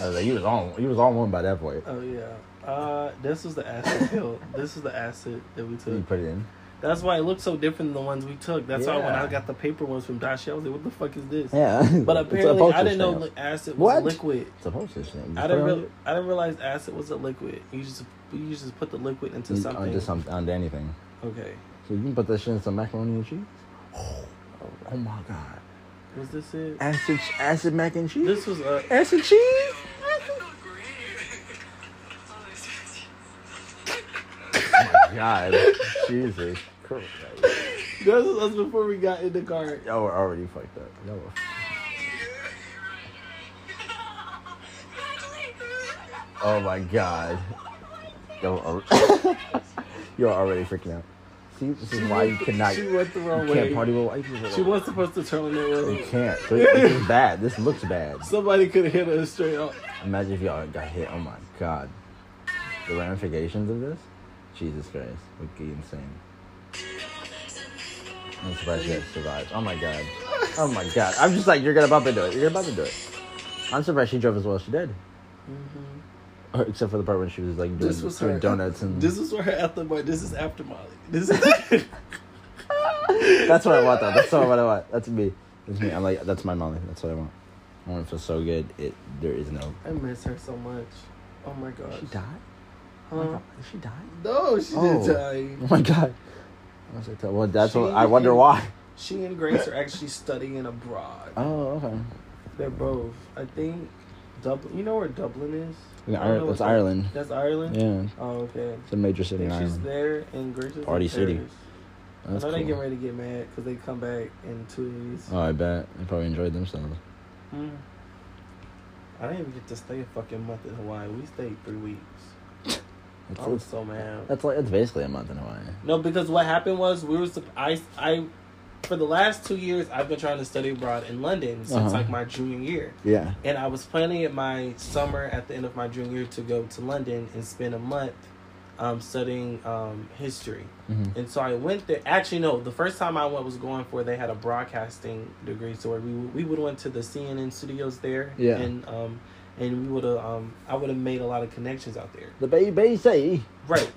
I was like, you was on, you was on one by that point. Oh yeah. Uh, this was the acid pill. This is the acid that we So you put it in. That's why it looks so different than the ones we took. That's why when I got the paper ones from Dashi, I was like, "What the fuck is this?" Yeah. But apparently, I didn't know stamp. acid was What? a liquid. It's a postage stamp. I didn't I didn't realize acid was a liquid. You just you just put the liquid into something. Onto some onto anything. Okay, So you can put that shit in some macaroni and cheese. Oh, oh my god. was this it? Acid acid mac and cheese. This was uh, acid cheese. God, Jesus Christ. was before we got in the car. Y'all were already fucked up. Y'all were. Oh my god. Al- You're already freaking out. See, this is why you cannot. She went the wrong you can't party with white people. She was supposed to turn it way. You can't. This is bad. This looks bad. Somebody could have hit her straight up. Imagine if y'all got hit. Oh my god. The ramifications of this? Jesus Christ. Would be insane. I'm surprised you guys survived. Oh my god. Oh my god. I'm just like, you're gonna bump into it. You're gonna bump into it. I'm surprised she drove as well as she did. Or, except for the part when she was like doing, Mm-hmm. Was doing her donuts and. This is where her after Molly. This is after Molly. This is. that's what I want though. That's what I want. That's me. That's me. I'm like, that's my Molly. That's what I want. I want to feel so good. It there is no. I miss her so much. Oh my god. She died. Oh my god. Did she die? No, she Oh. didn't die. Oh my god. I was like, well, that's what I wonder and- why. She and Grace are actually studying abroad. Oh, okay. They're both. I think Dublin. You know where Dublin is? In I don't know Ireland, what it's that- Ireland. That's Ireland. Yeah, Oh, okay. it's a major I city in think she's Ireland. there, and Grace is Party in city. Paris. That's I know they cool. get ready to get mad because they come back in two weeks. Oh, I bet they probably enjoyed themselves. Hmm. I didn't even get to stay a fucking month in Hawaii. We stayed three weeks. That's, I was so mad. that's like it's basically a month in Hawaii. No, because what happened was we were I I for the last two years I've been trying to study abroad in London since Uh-huh. like my junior year, Yeah. and I was planning at my summer at the end of my junior year to go to London and spend a month um, studying um, history. Mhm. And so I went there. Actually, no, the first time I went was going for they had a broadcasting degree, so we we would went to the CNN studios there, Yeah. and um and we would have um I would have made a lot of connections out there. The baby say Right.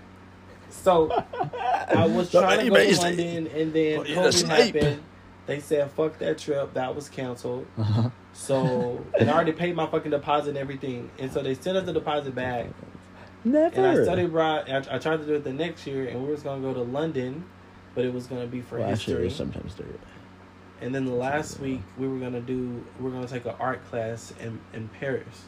So I was trying to go to London, and then Put COVID happened. They said, "Fuck that trip. That was canceled." Uh-huh. So, and I already paid my fucking deposit and everything, and so they sent us the deposit back. Never. And I studied abroad. I, I tried to do it the next year, and we was gonna go to London, but it was gonna be for well, actually, history. sometimes do it. and then the last week we were gonna do, we are gonna take an art class in in Paris.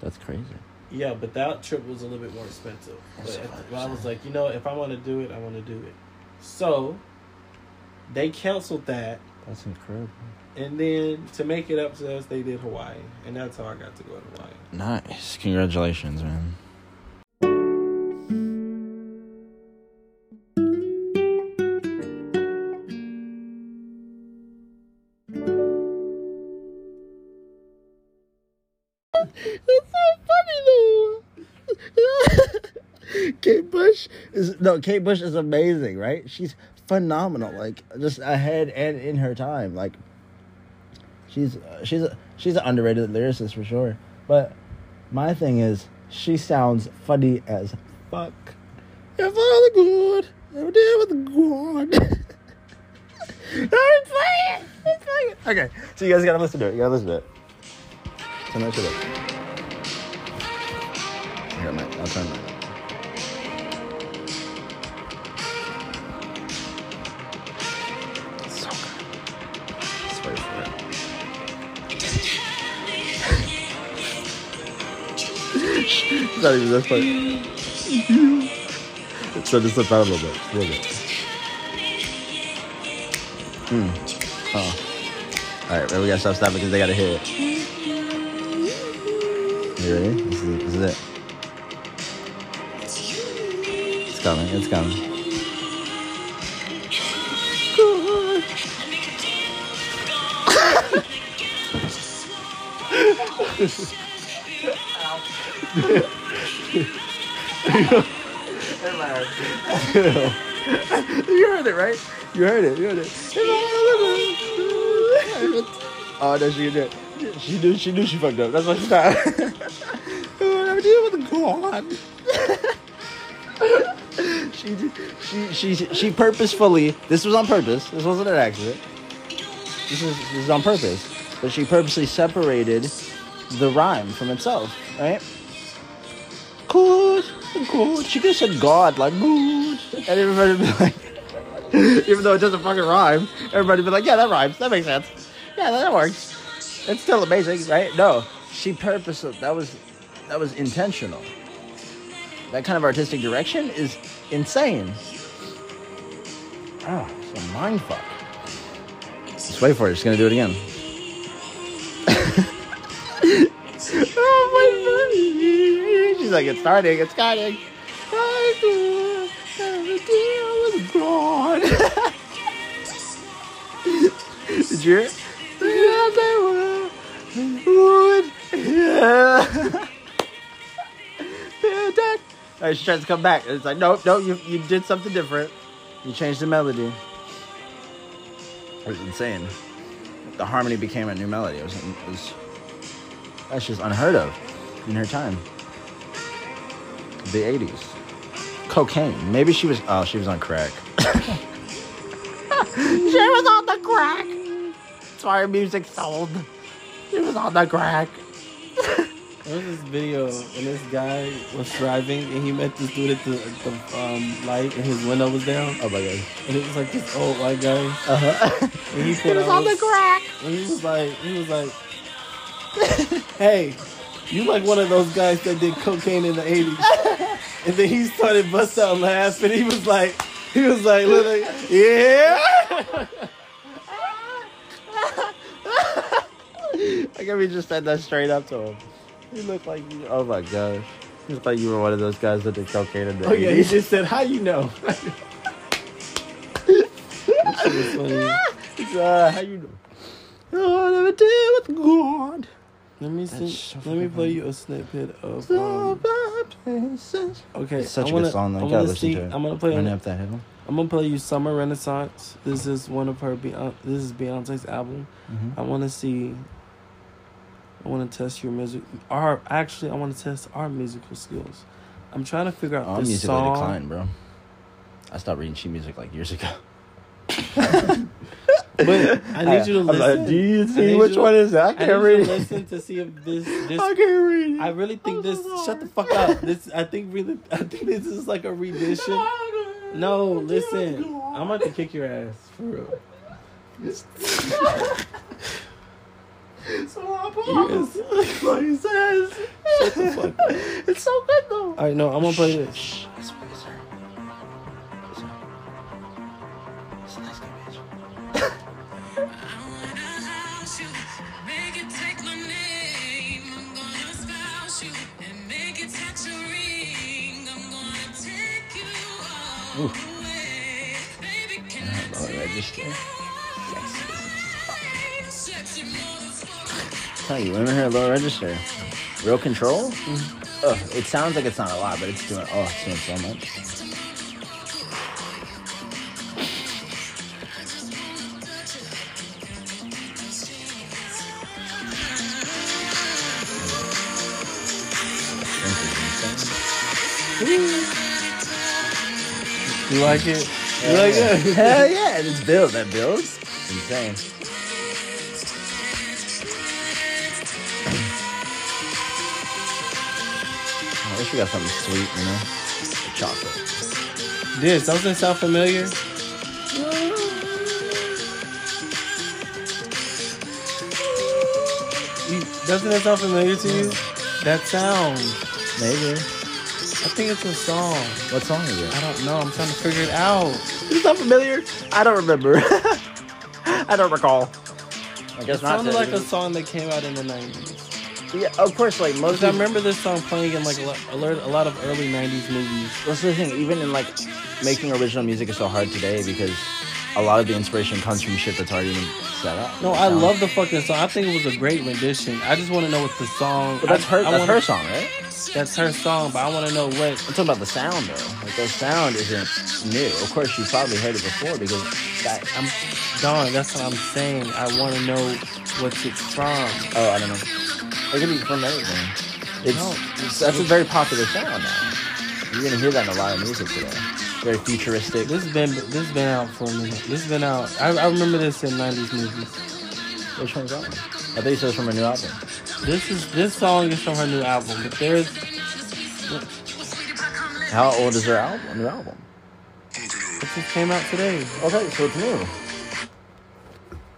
That's crazy. Yeah, but that trip was a little bit more expensive. But That's at the- I was like, you know, if I want to do it, I want to do it. So they canceled that, That's incredible. and then to make it up to us, they did Hawaii, and that's how I got to go to Hawaii. Nice. Congratulations, man. Is no Kate Bush is amazing, right? She's phenomenal, like just ahead and in her time. Like she's uh, she's she's an underrated lyricist for sure. But my thing is, she sounds funny as fuck. If all the good, ever did with good. I'm playing. It's playing. Okay, so you guys gotta listen to it. You gotta listen to it. Turn that shit up. I got my. I'll turn that. Not even that funny. So just slip out a little bit. A little bit. Hmm. Oh. Alright, we gotta stop stopping because they gotta hear it. You ready? This is, this is it. It's coming, it's coming. you heard it, right? You heard it. You heard it. Oh, no, she did. She knew. She knew she fucked up. That's why she dealing with the God. she, she, she, she purposefully. This was on purpose. This wasn't an accident. This is this is on purpose. But she purposely separated the rhyme from itself, right? Good, good. She could have said God, like good, and everybody would be like, even though it doesn't fucking rhyme, everybody would be like, yeah, that rhymes. That makes sense. Yeah, that works. It's still amazing, right? No, she purposely. That was that was intentional. That kind of artistic direction is insane. Oh, it's a mind fuck. Just wait for it. She's gonna do it again. oh my god! She's like, it's starting. It's starting. I a deal with God. Did you hear? it? Right, she tries to come back. It's like, nope, nope, you, you did something different. You changed the melody. It was insane. The harmony became a new melody. It was, it was that's just unheard of in her time. The 80s. Cocaine. Maybe she was, oh, she was on crack. she was on the crack. That's why her music sold. She was on the crack. There was this video and this guy was driving and he met this dude at the, the um, light and his window was down Oh my god. and it was like this old white guy Uh-huh. and he put was out on the crack. and he was like he was like hey you like one of those guys that did cocaine in the 80s and then he started bust out laughing he was like he was like literally yeah I can't we just said that straight up to him. You look like you. Oh my gosh. Look like you were one of those guys that did cocaine in the oh yeah he just said how you know That shit was funny. It's, uh, how you know? Oh, never deal with God. Let me see. so let me play you a snippet of. Um, okay, It's such I a wanna, good song. though. You gotta listen see, to it. I'm gonna play. Run up that hill. gonna play you "Summer Renaissance." This is one of her. Beyonce, this is Beyonce's album. Mhm. I want to see. I want to test your music. Our actually, I want to test our musical skills. I'm trying to figure out Oh, I'm musically song. declined, bro. I stopped reading sheet music like years ago. But I need you to I'm like, listen. Do you see which you- one is that? I I need can't you to listen to see if this this. I can't read. it. I really think this. Shut the fuck up. This I think really. I think this is like a rendition. No, listen. I'm about to kick your ass for real. So I'll Yes. he says. Shut the fuck up. It's so good though. Right, no, I'm gonna play this. Ooh. Lower register. Tell you, women here low register. Real control? Ugh, it sounds like it's not a lot, but it's doing. Oh, it's doing so much. You like it? You like it? Hell yeah, and it's build. That builds. Insane. I wish we got something sweet, you know? Chocolate. This doesn't sound familiar. You, doesn't it sound familiar to you? That sound. Maybe. I think it's a song. What song is it? I don't know. I'm trying to figure it out. Is that familiar? I don't remember. I don't recall. I guess It not. sounded then. like a song that came out in the 90s. Yeah, of course, like most I remember this song playing in like a lot, a lot- a lot of early 90s movies. That's the thing. Even in like making original music is so hard today because a lot of the inspiration comes from shit that's already been set up. No, I love the fucking song. I think it was a great rendition. I just want to know what the song. But that's her. I that's wanna- her song, right? That's her song, but I want to know what. I'm talking about the sound though. Like the sound isn't new. Of course, you probably heard it before because that. I'm Don. That's what I'm saying. I want to know what's it from. Oh, I don't know. It could be from anything. It's, No. it's that's a very popular sound now. You're gonna hear that in a lot of music today. Very futuristic. This has been this has been out for a minute. This has been out. I, I remember this in '90s movies. Which one's that one? I think it says from a new album. This is this song is from her new album, but there's How old is her album? New album? it just came out today. Okay, so it's new.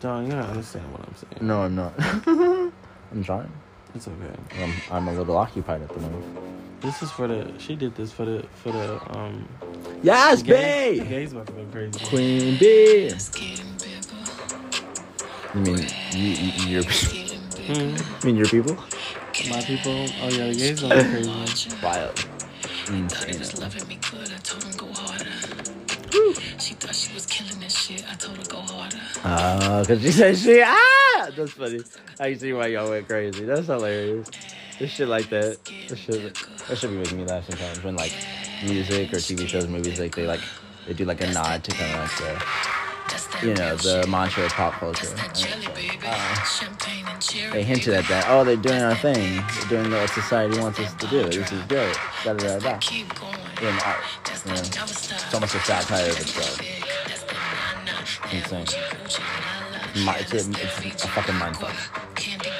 John, you don't understand what I'm saying. No, I'm not. I'm trying. It's okay. I'm, I'm a little occupied at the moment. This is for the. She did this for the for the um. Yes, Gays, the babe. gays about to go crazy. Queen bee. You mean you, you, your Hmm. you mean your people? My people. Oh yeah, the gays going crazy. Wild. Insane. loving me good, I told him go harder. She thought she was killing this shit, I told her go harder. Ah, cause she said she ah. That's funny. I see why y'all went crazy. That's hilarious. This shit like that. This shit. That should be making me laugh sometimes when like music or TV shows, movies, like they like they do like a nod to kind of like the you know the mantra of pop culture. That jelly, baby. Uh, Champagne and cherry. they hinted at that. Oh, they're doing our thing. They're doing what society wants us to do. This is great. Da da da da. Keep going. In art. You know, it's almost a satire of itself. That's that nah, nah. Insane. Gucci, la, la. Mi- It's a, it's a fucking mindfuck.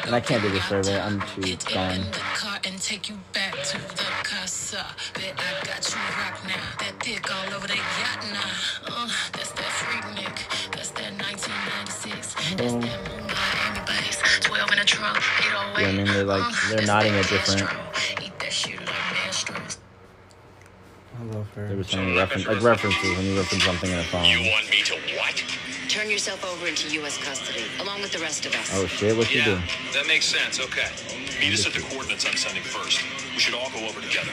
Candy And I can't do this survey. I'm too Get in gone. the car and take you back to the casa. Bet I got you rock now. That dick all over the yacht now. Uh, that's that freak Nick. That's that 1996. That's that Miami bass. 12 in the trunk. 808. Yeah, I mean, they're like- Uh, they're nodding at different- Astro. Eat that shit like Astros. I love her. There was so reference, like references when you reference something in a song. want me to what? Turn yourself over into U.S. custody, along with the rest of us. Oh shit, what you doing? that makes sense. Okay. Meet us at the coordinates I'm sending first. We should all go over together.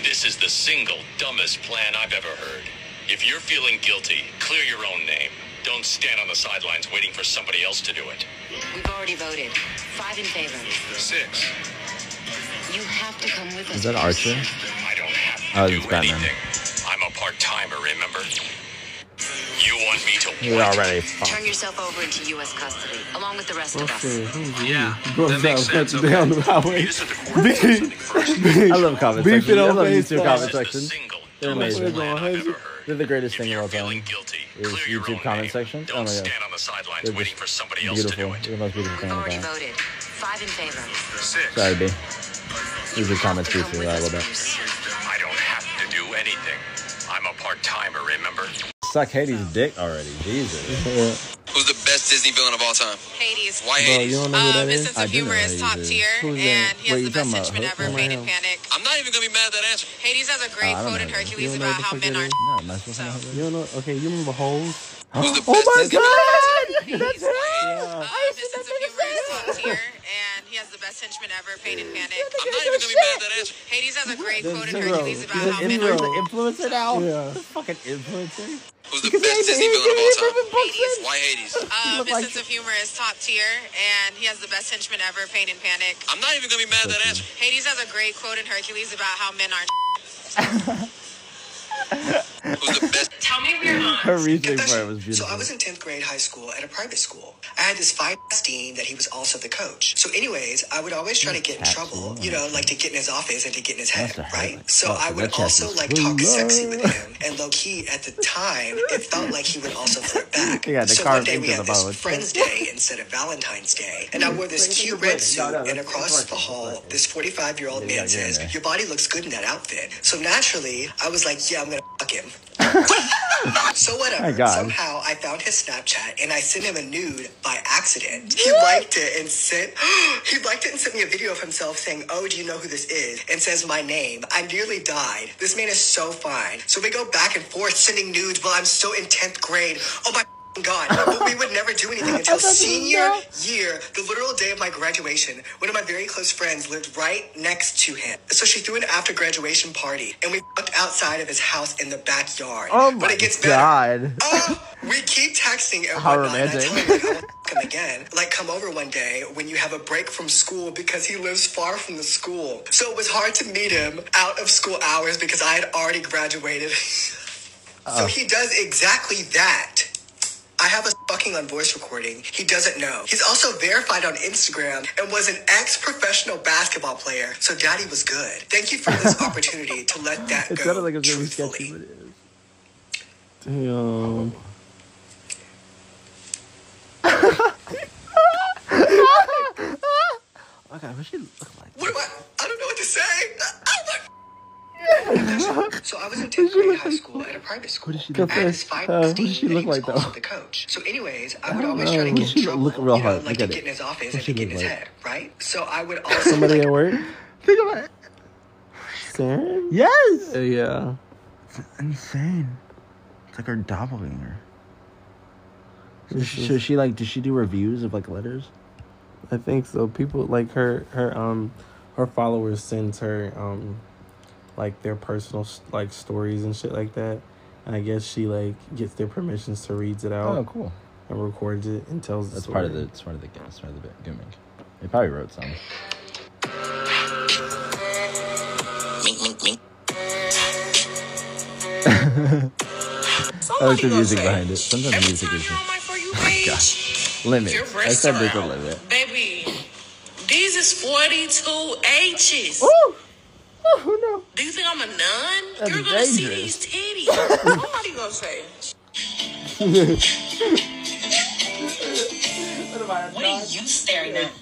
This is the single dumbest plan I've ever heard. If you're feeling guilty, clear your own name. Don't stand on the sidelines waiting for somebody else to do it. We've already voted. Five in favor. Six. You have to come with us. Is that Archer? I don't have to Oh, do Batman. anything. I'm a part timer, remember? You want me to We what? already Turn yourself over into U.S. custody, along with the rest of us. the, who's? Yeah, that makes sense. cuts down the highway. Meet us at the coordinates I'm sending first. I love comments. Beef it I love Facebook. YouTube comment This is the sections. single They're amazing. plan I've ever heard. They're the greatest thing of you're all feeling time. guilty, Is clear your YouTube own comment name. section? Don't Oh my God. stand on the sidelines They're waiting just for somebody else to Beautiful. do it. They're the most beautiful thing We've already voted. Five in favor. Six. Sorry, B. YouTube comments Come briefly with a us, little bit. I don't have to do anything. I'm a part timer, remember? Suck Hades' dick already. Jesus. Who's the best Disney villain of all time? Hades. Why Bro, Hades? you don't know who Um, that his is? sense I of do know humor who is Hades top is. tier, Who's that? and he has Wait, you the best talking about henchman Hook? ever, Who Pain am and Panic. I'm not even gonna be mad at that answer. Hades has a great I don't quote in know. You Hercules don't know about what the how fuck men that are. is? No, am I supposed to know who that is? You don't know? Okay, you remember holes? Who's the Oh best my Disney god! Hades. That's it! Um, his sense of humor is top tier, and he has the best henchman ever, Pain and Panic. I'm not even gonna be mad at that answer. Hades has a great quote in zero. Hercules about There's how Is men he zero. are. the influencer now? Yeah. This fucking influencer. Who's the best Disney villain of all time? Hades. Why Hades? Um, look his like- sense of humor is top tier, and he has the best henchman ever, Pain and Panic. I'm not even gonna be mad at that answer. Hades has a great quote in Hercules about how men are. Who's the best? Tell me we're on. Her reasoning Confession. for it was So. I was in 10th grade high school at a private school. I had this fine dean that he was also the coach. So anyways, I would always try to get in trouble, you know, like to get in his office and to get in his head, right? hurt. So Fuck, I would also like talk of sexy with him. And low key, at the time, it felt like he would also flirt back. Yeah, the so one day we had the this bone. Friends Day instead of Valentine's Day. And I wore this cute red suit No, no, and across the hall, this 45 year old man yeah, get in says. Your body looks good in that outfit. So naturally, I was like, Yeah, I'm gonna fuck him. So whatever. My God. Somehow I found his Snapchat and I sent him a nude by accident. He liked it and sent he liked it and sent me a video of himself saying, "Oh, do you know who this is?" and says my name. I nearly died. This man is so fine. So we go back and forth sending nudes while I'm still in tenth grade. Oh my. God, but we would never do anything until senior year, the literal day of my graduation. One of my very close friends lived right next to him. So she threw an after graduation party and we fucked outside of his house in the backyard. Oh but my it gets better. god. Oh, we keep texting and How whatnot. And I romantic. tell him like, I want to him again. Like, come over one day when you have a break from school because he lives far from the school. So it was hard to meet him out of school hours because I had already graduated. so he does exactly that. I have a fucking on voice recording. He doesn't know. He's also verified on Instagram and was an ex-professional basketball player. So daddy was good. Thank you for this opportunity to let that It go sounded like it was gonna be truthfully. sketchy, but it is. Damn. Okay, what she look like? What do I? I don't know what to say. My. so I was in 10th grade high school at a private school. What does she I look like? this five Uh, what Steve, does she and look he was like, though? also the coach. So, anyways, I I would don't always know. try to get she in look- trouble. look real you know, hard. like Look to get in his office What and to get in his like? head, right? So I would also Somebody like, at work? Think about it. Saren? Yes. Uh, yeah. Insane. It's like her doppelganger. So she, so she like, does she do reviews of like letters? I think so. People like her her um her followers sends her um like their personal like stories and shit like that. And I guess she like gets their permissions to reads it out. Oh, cool. And records it and tells the That's story. part of the. It's part of the. It's part of the gimmick. They probably wrote some. Oh, there's the music behind it. Sometimes the music is. Oh gosh. Limit. I said are there's a limit. Baby, these is 42 H's. Ooh. Oh no. Do you think I'm a nun? That's You're gonna see dangerous. these titties. Somebody gonna say. What are you staring at?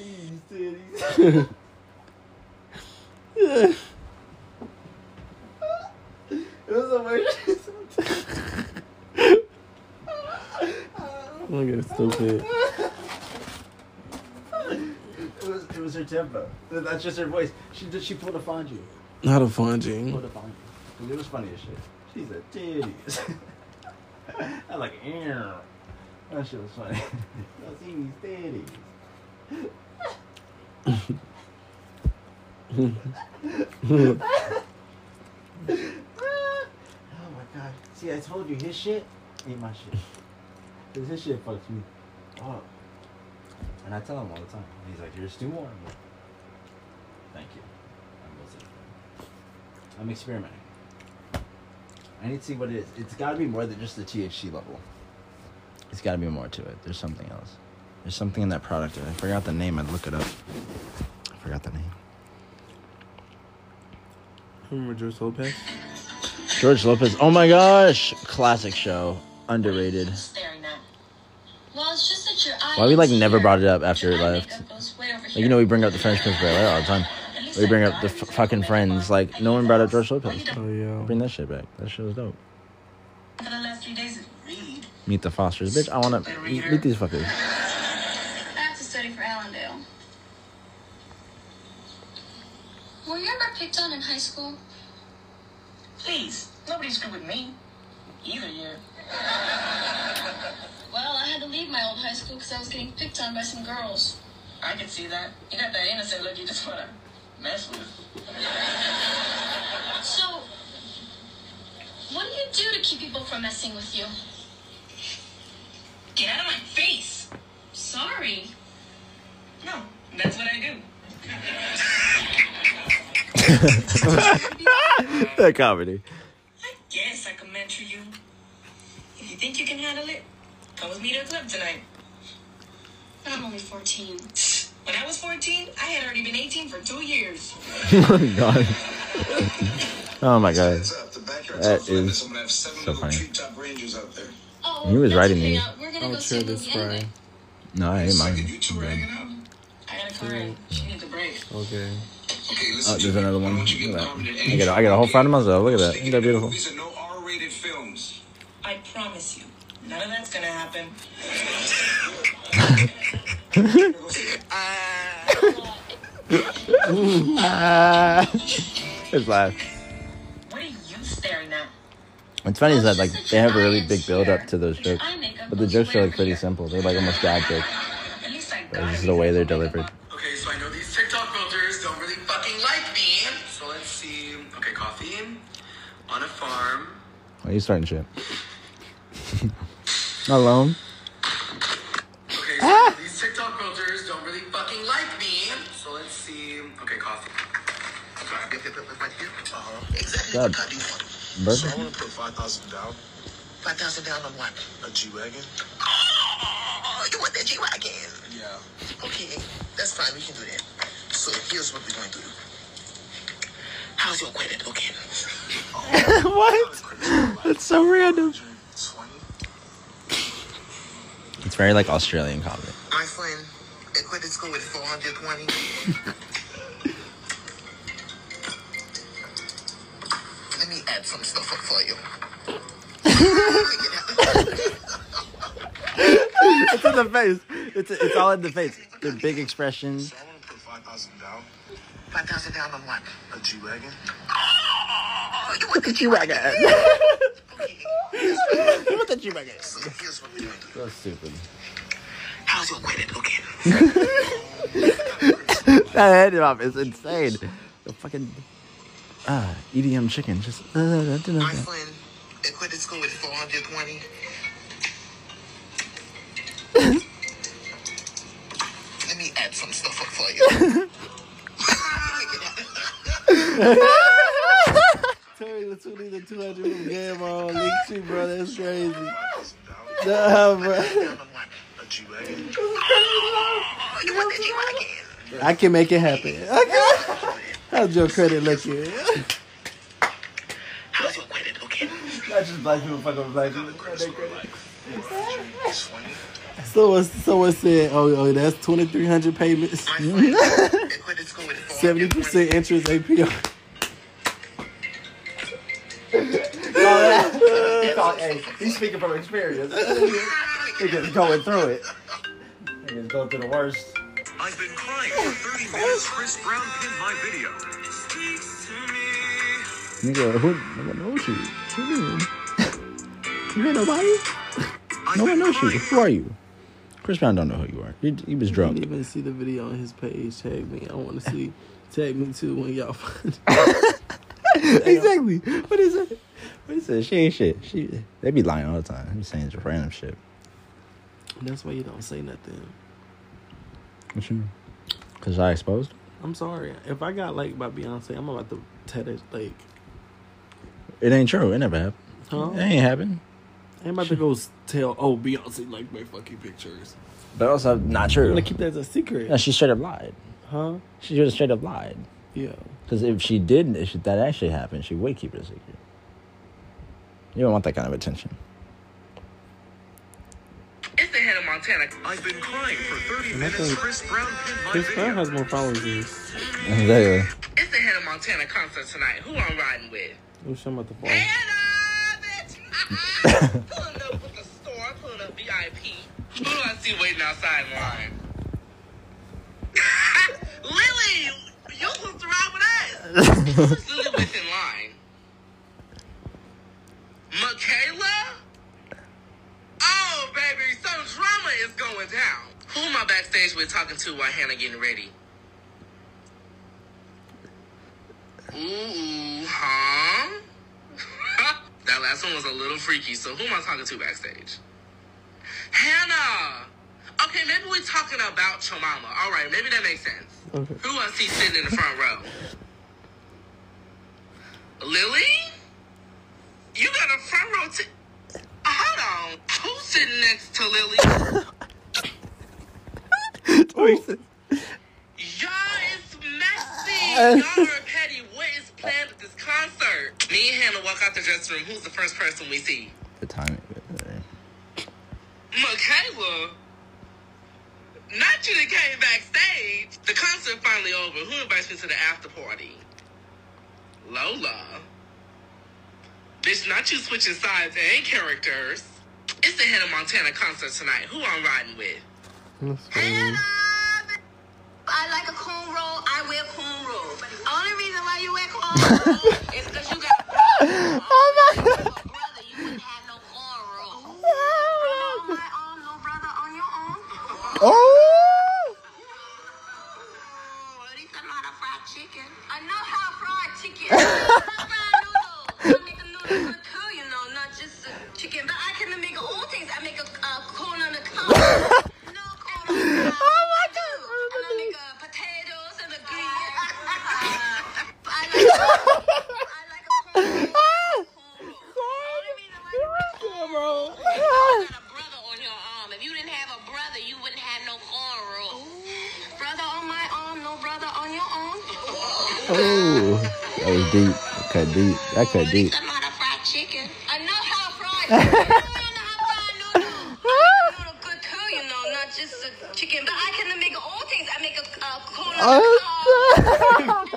Look at it, stupid. It was, it was her tempo. That's just her voice. She did. She pulled a Not a Fonji. Pulled a Fonji. It was funny as shit. She said titties. I like ew. That shit was funny. I see these titties. oh my god. See, I told you his shit ain't my shit. Cause his shit fucks me up. And I tell him all the time. He's like, "Here's two more." Like, Thank you. I'm, experimenting. I need to see what it is. It's got to be more than just the THC level. It's got to be more to it. There's something else. There's something in that product. I forgot the name. I'd look it up. I forgot the name. Remember George Lopez? George Lopez. Oh my gosh, classic show. Underrated. Well, it's just that your eyes. Why we like never brought it up after it left? Like you know, we bring up the Fresh Prince of Bel Air all the time. We bring up the f- fucking Friends. Like no one brought up George Lopez. Oh yeah. Bring that shit back. That shit was dope. For the last three days, read. Meet the Fosters, bitch. I wanna meet, meet these fuckers. I have to study for Allendale. Were you ever picked on in high school? Please, nobody's good with me. Either year. Well, I had to leave my old high school because I was getting picked on by some girls. I can see that. You got that innocent look you just wanna mess with. So, what do you do to keep people from messing with you? Get out of my face! Sorry. No, that's what I do. that comedy. I guess I can mentor you. If you think you can handle it, come with me to the club tonight. But I'm only 14. When I was 14, I had already been 18 for two years. oh my god. Oh my god. That is so funny. Oh, He was that's writing okay. these. Uh, We're gonna I'll go see share this movie fry. No, I ain't mine. I got a car. She needs a break. Okay. Oh, there's another one. Look at that. I get a, I get a whole front of myself. Look at that. Isn't that beautiful? These are no R-rated films. I promise you, none of that's gonna happen. His laugh. What are you staring at? What's funny is that like they have a really big build up to those jokes, but the jokes are like pretty simple. They're like almost dad jokes. But it's just the way they're delivered. Okay, so I know these TikTok filters don't really fucking like me. So let's see. Okay, coffee on a farm. Why are you starting shit? Alone. Okay, so God. What car do I want to put 5000 down. 5,000 down on what? A G-Wagon? Oh, you want that G-Wagon? Yeah. Okay, that's fine. We can do that. So here's what we're going to do. How's your credit looking? what? That's so random. 20 It's very like Australian comedy. My friend quit school with 420. Me add some stuff up for you. it's in the face. It's it's all in the face. The big expression. So I want to put 5000 down. 5000 down on what? A G-Wagon. Oh, you want the G-Wagon. You want the G-Wagon. So here's what we're doing. So stupid. How's your credit looking? that head off is insane. The fucking ah EDM chicken just. Uh, My friend quit school with 420. Let me add some stuff up for you. Terry the two the two hundred from game on link tree, bro. That's crazy. Nah, bro. A G-Wagon. You want the G-Wagon? I can make it happen. Okay. How's your credit looking? How's your credit looking? Not just black people fucking with black people. So what's so someone said, "Oh, oh that's twenty three hundred payments, seventy percent interest APR." hey, he's speaking from experience. He's going through it. Niggas going through the worst. I've been crying for 30 minutes. Chris Brown pinned my video. Nigga, who, no one knows you. What you mean? You ain't nobody? No one knows you. Who are you? Chris Brown don't know who you are. He, he was I drunk. didn't even see the video on his page. Tag me. I want to see. Tag me too when y'all find. exactly. What is it? What is it? She ain't shit. She they be lying all the time. They be saying just random shit. That's why you don't say nothing. What you mean? Cause I exposed. I'm sorry. If I got liked by Beyonce, I'm about to tell it like, It ain't true. It never happened. huh? It ain't happened. I'm about to go tell. Oh, Beyonce liked my fucking pictures. But also not I'm true. gonna keep that as a secret. No, she straight up lied. Huh? She just straight up lied. Yeah. Because if she didn't, if that actually happened, she would keep it a secret. You don't want that kind of attention. It's the Hannah Montana. I've been crying for 30 minutes. Chris Brown pinned my Chris video. Brown has more followers than this. Exactly. It's the Hannah Montana concert tonight. Who I'm riding with? Shit, I'm about to fall. Pulling up with the store, pulling up VIP. Who do I see waiting outside in line? Lily, you supposed to ride with us. Lily with in line? Michaela? Baby, some drama is going down. Who am I backstage with talking to while Hannah getting ready? Ooh, ooh, huh? that last one was a little freaky, so who am I talking to backstage? Hannah! Okay, maybe we're talking about your mama. All right, maybe that makes sense. Okay. Who I see sitting in the front row? Lily? You got a front row t- Hold on. Who's sitting next to Lily? Y'all is messy. Y'all are petty. What is planned at this concert? Me and Hannah walk out the dressing room. Who's the first person we see? The timing. Michaela? Not you that came backstage. The concert finally over. Who invites me to the after party? Lola. Bitch, not you switching sides and characters. It's the Hannah Montana concert tonight. Who I'm riding with? That's funny. I like a cornrow. I wear cornrow. Only reason why you wear cornrow is because you got. oh my god. Brother, Oh, that was deep. That cut deep. That cut deep. I'm not a fried chicken. I know how fried chicken. I know how fried noodles. Noodle good too, just a chicken, but I can make all things. I make a uh, corn on the cob.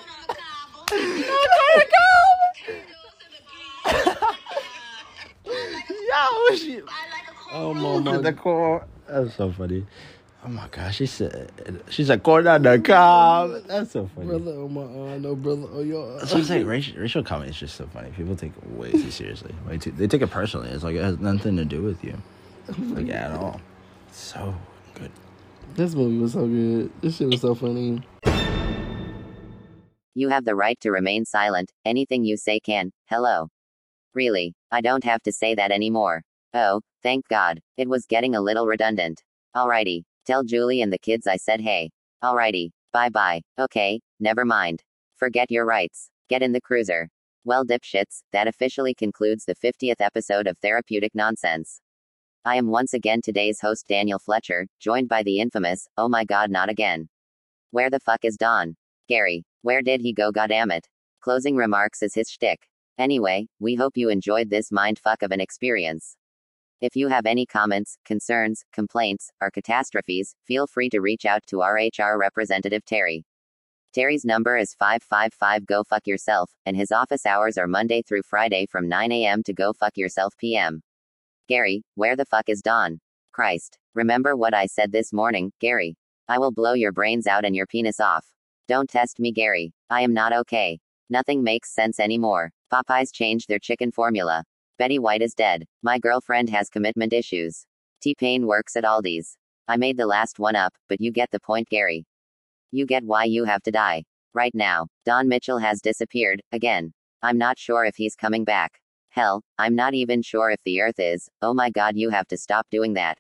Yo, she. Oh my god, the core. That's so funny. Oh my gosh, she said she said corn on the cob. That's so funny. Brother, oh my, uh, no brother, oh yo. So it's like racial, racial comedy is just so funny. People take it way too seriously. Way too. They take it personally. It's like it has nothing to do with you, like at all. So good. This movie was so good. This shit was so funny. You have the right to remain silent. Anything you say can. Hello. Really, I don't have to say that anymore. Oh, thank God. It was getting a little redundant. Alrighty. Tell Julie and the kids I said hey. Alrighty. Bye bye. Okay, never mind. Forget your rights. Get in the cruiser. Well, dipshits, that officially concludes the 50th episode of Therapeutic Nonsense. I am once again today's host, Daniel Fletcher, joined by the infamous, oh my god, not again. Where the fuck is Don? Gary, where did he go, goddammit? Closing remarks is his shtick. Anyway, we hope you enjoyed this mindfuck of an experience. If you have any comments, concerns, complaints, or catastrophes, feel free to reach out to our HR representative Terry. Terry's number is 555 Go Fuck Yourself, and his office hours are Monday through Friday from 9 a.m. to Go Fuck Yourself p.m. Gary, where the fuck is Don? Christ. Remember what I said this morning, Gary. I will blow your brains out and your penis off. Don't test me, Gary. I am not okay. Nothing makes sense anymore. Popeyes changed their chicken formula. Betty White is dead. My girlfriend has commitment issues. T Pain works at Aldi's. I made the last one up, but you get the point, Gary. You get why you have to die. Right now, Don Mitchell has disappeared, again. I'm not sure if he's coming back. Hell, I'm not even sure if the Earth is. Oh my god, you have to stop doing that.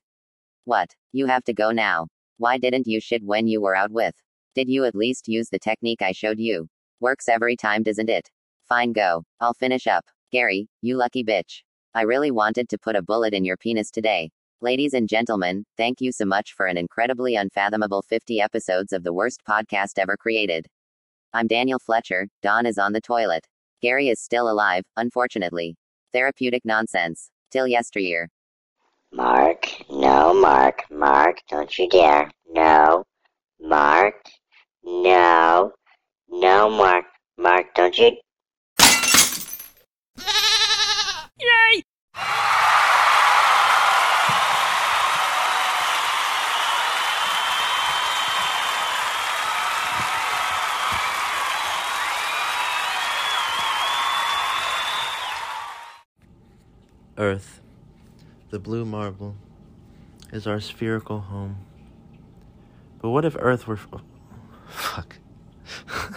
What? You have to go now. Why didn't you shit when you were out with? Did you at least use the technique I showed you? Works every time, doesn't it? Fine, go. I'll finish up. Gary, you lucky bitch. I really wanted to put a bullet in your penis today. Ladies and gentlemen, thank you so much for an incredibly unfathomable 50 episodes of the worst podcast ever created. I'm Daniel Fletcher, Don is on the toilet. Gary is still alive, unfortunately. Therapeutic nonsense. Till yesteryear. Mark, no, Mark, Mark, don't you dare. No, Mark, no, no, Mark, Mark, don't you. Yay! Earth, the blue marble, is our spherical home. But what if Earth were. Oh, fuck.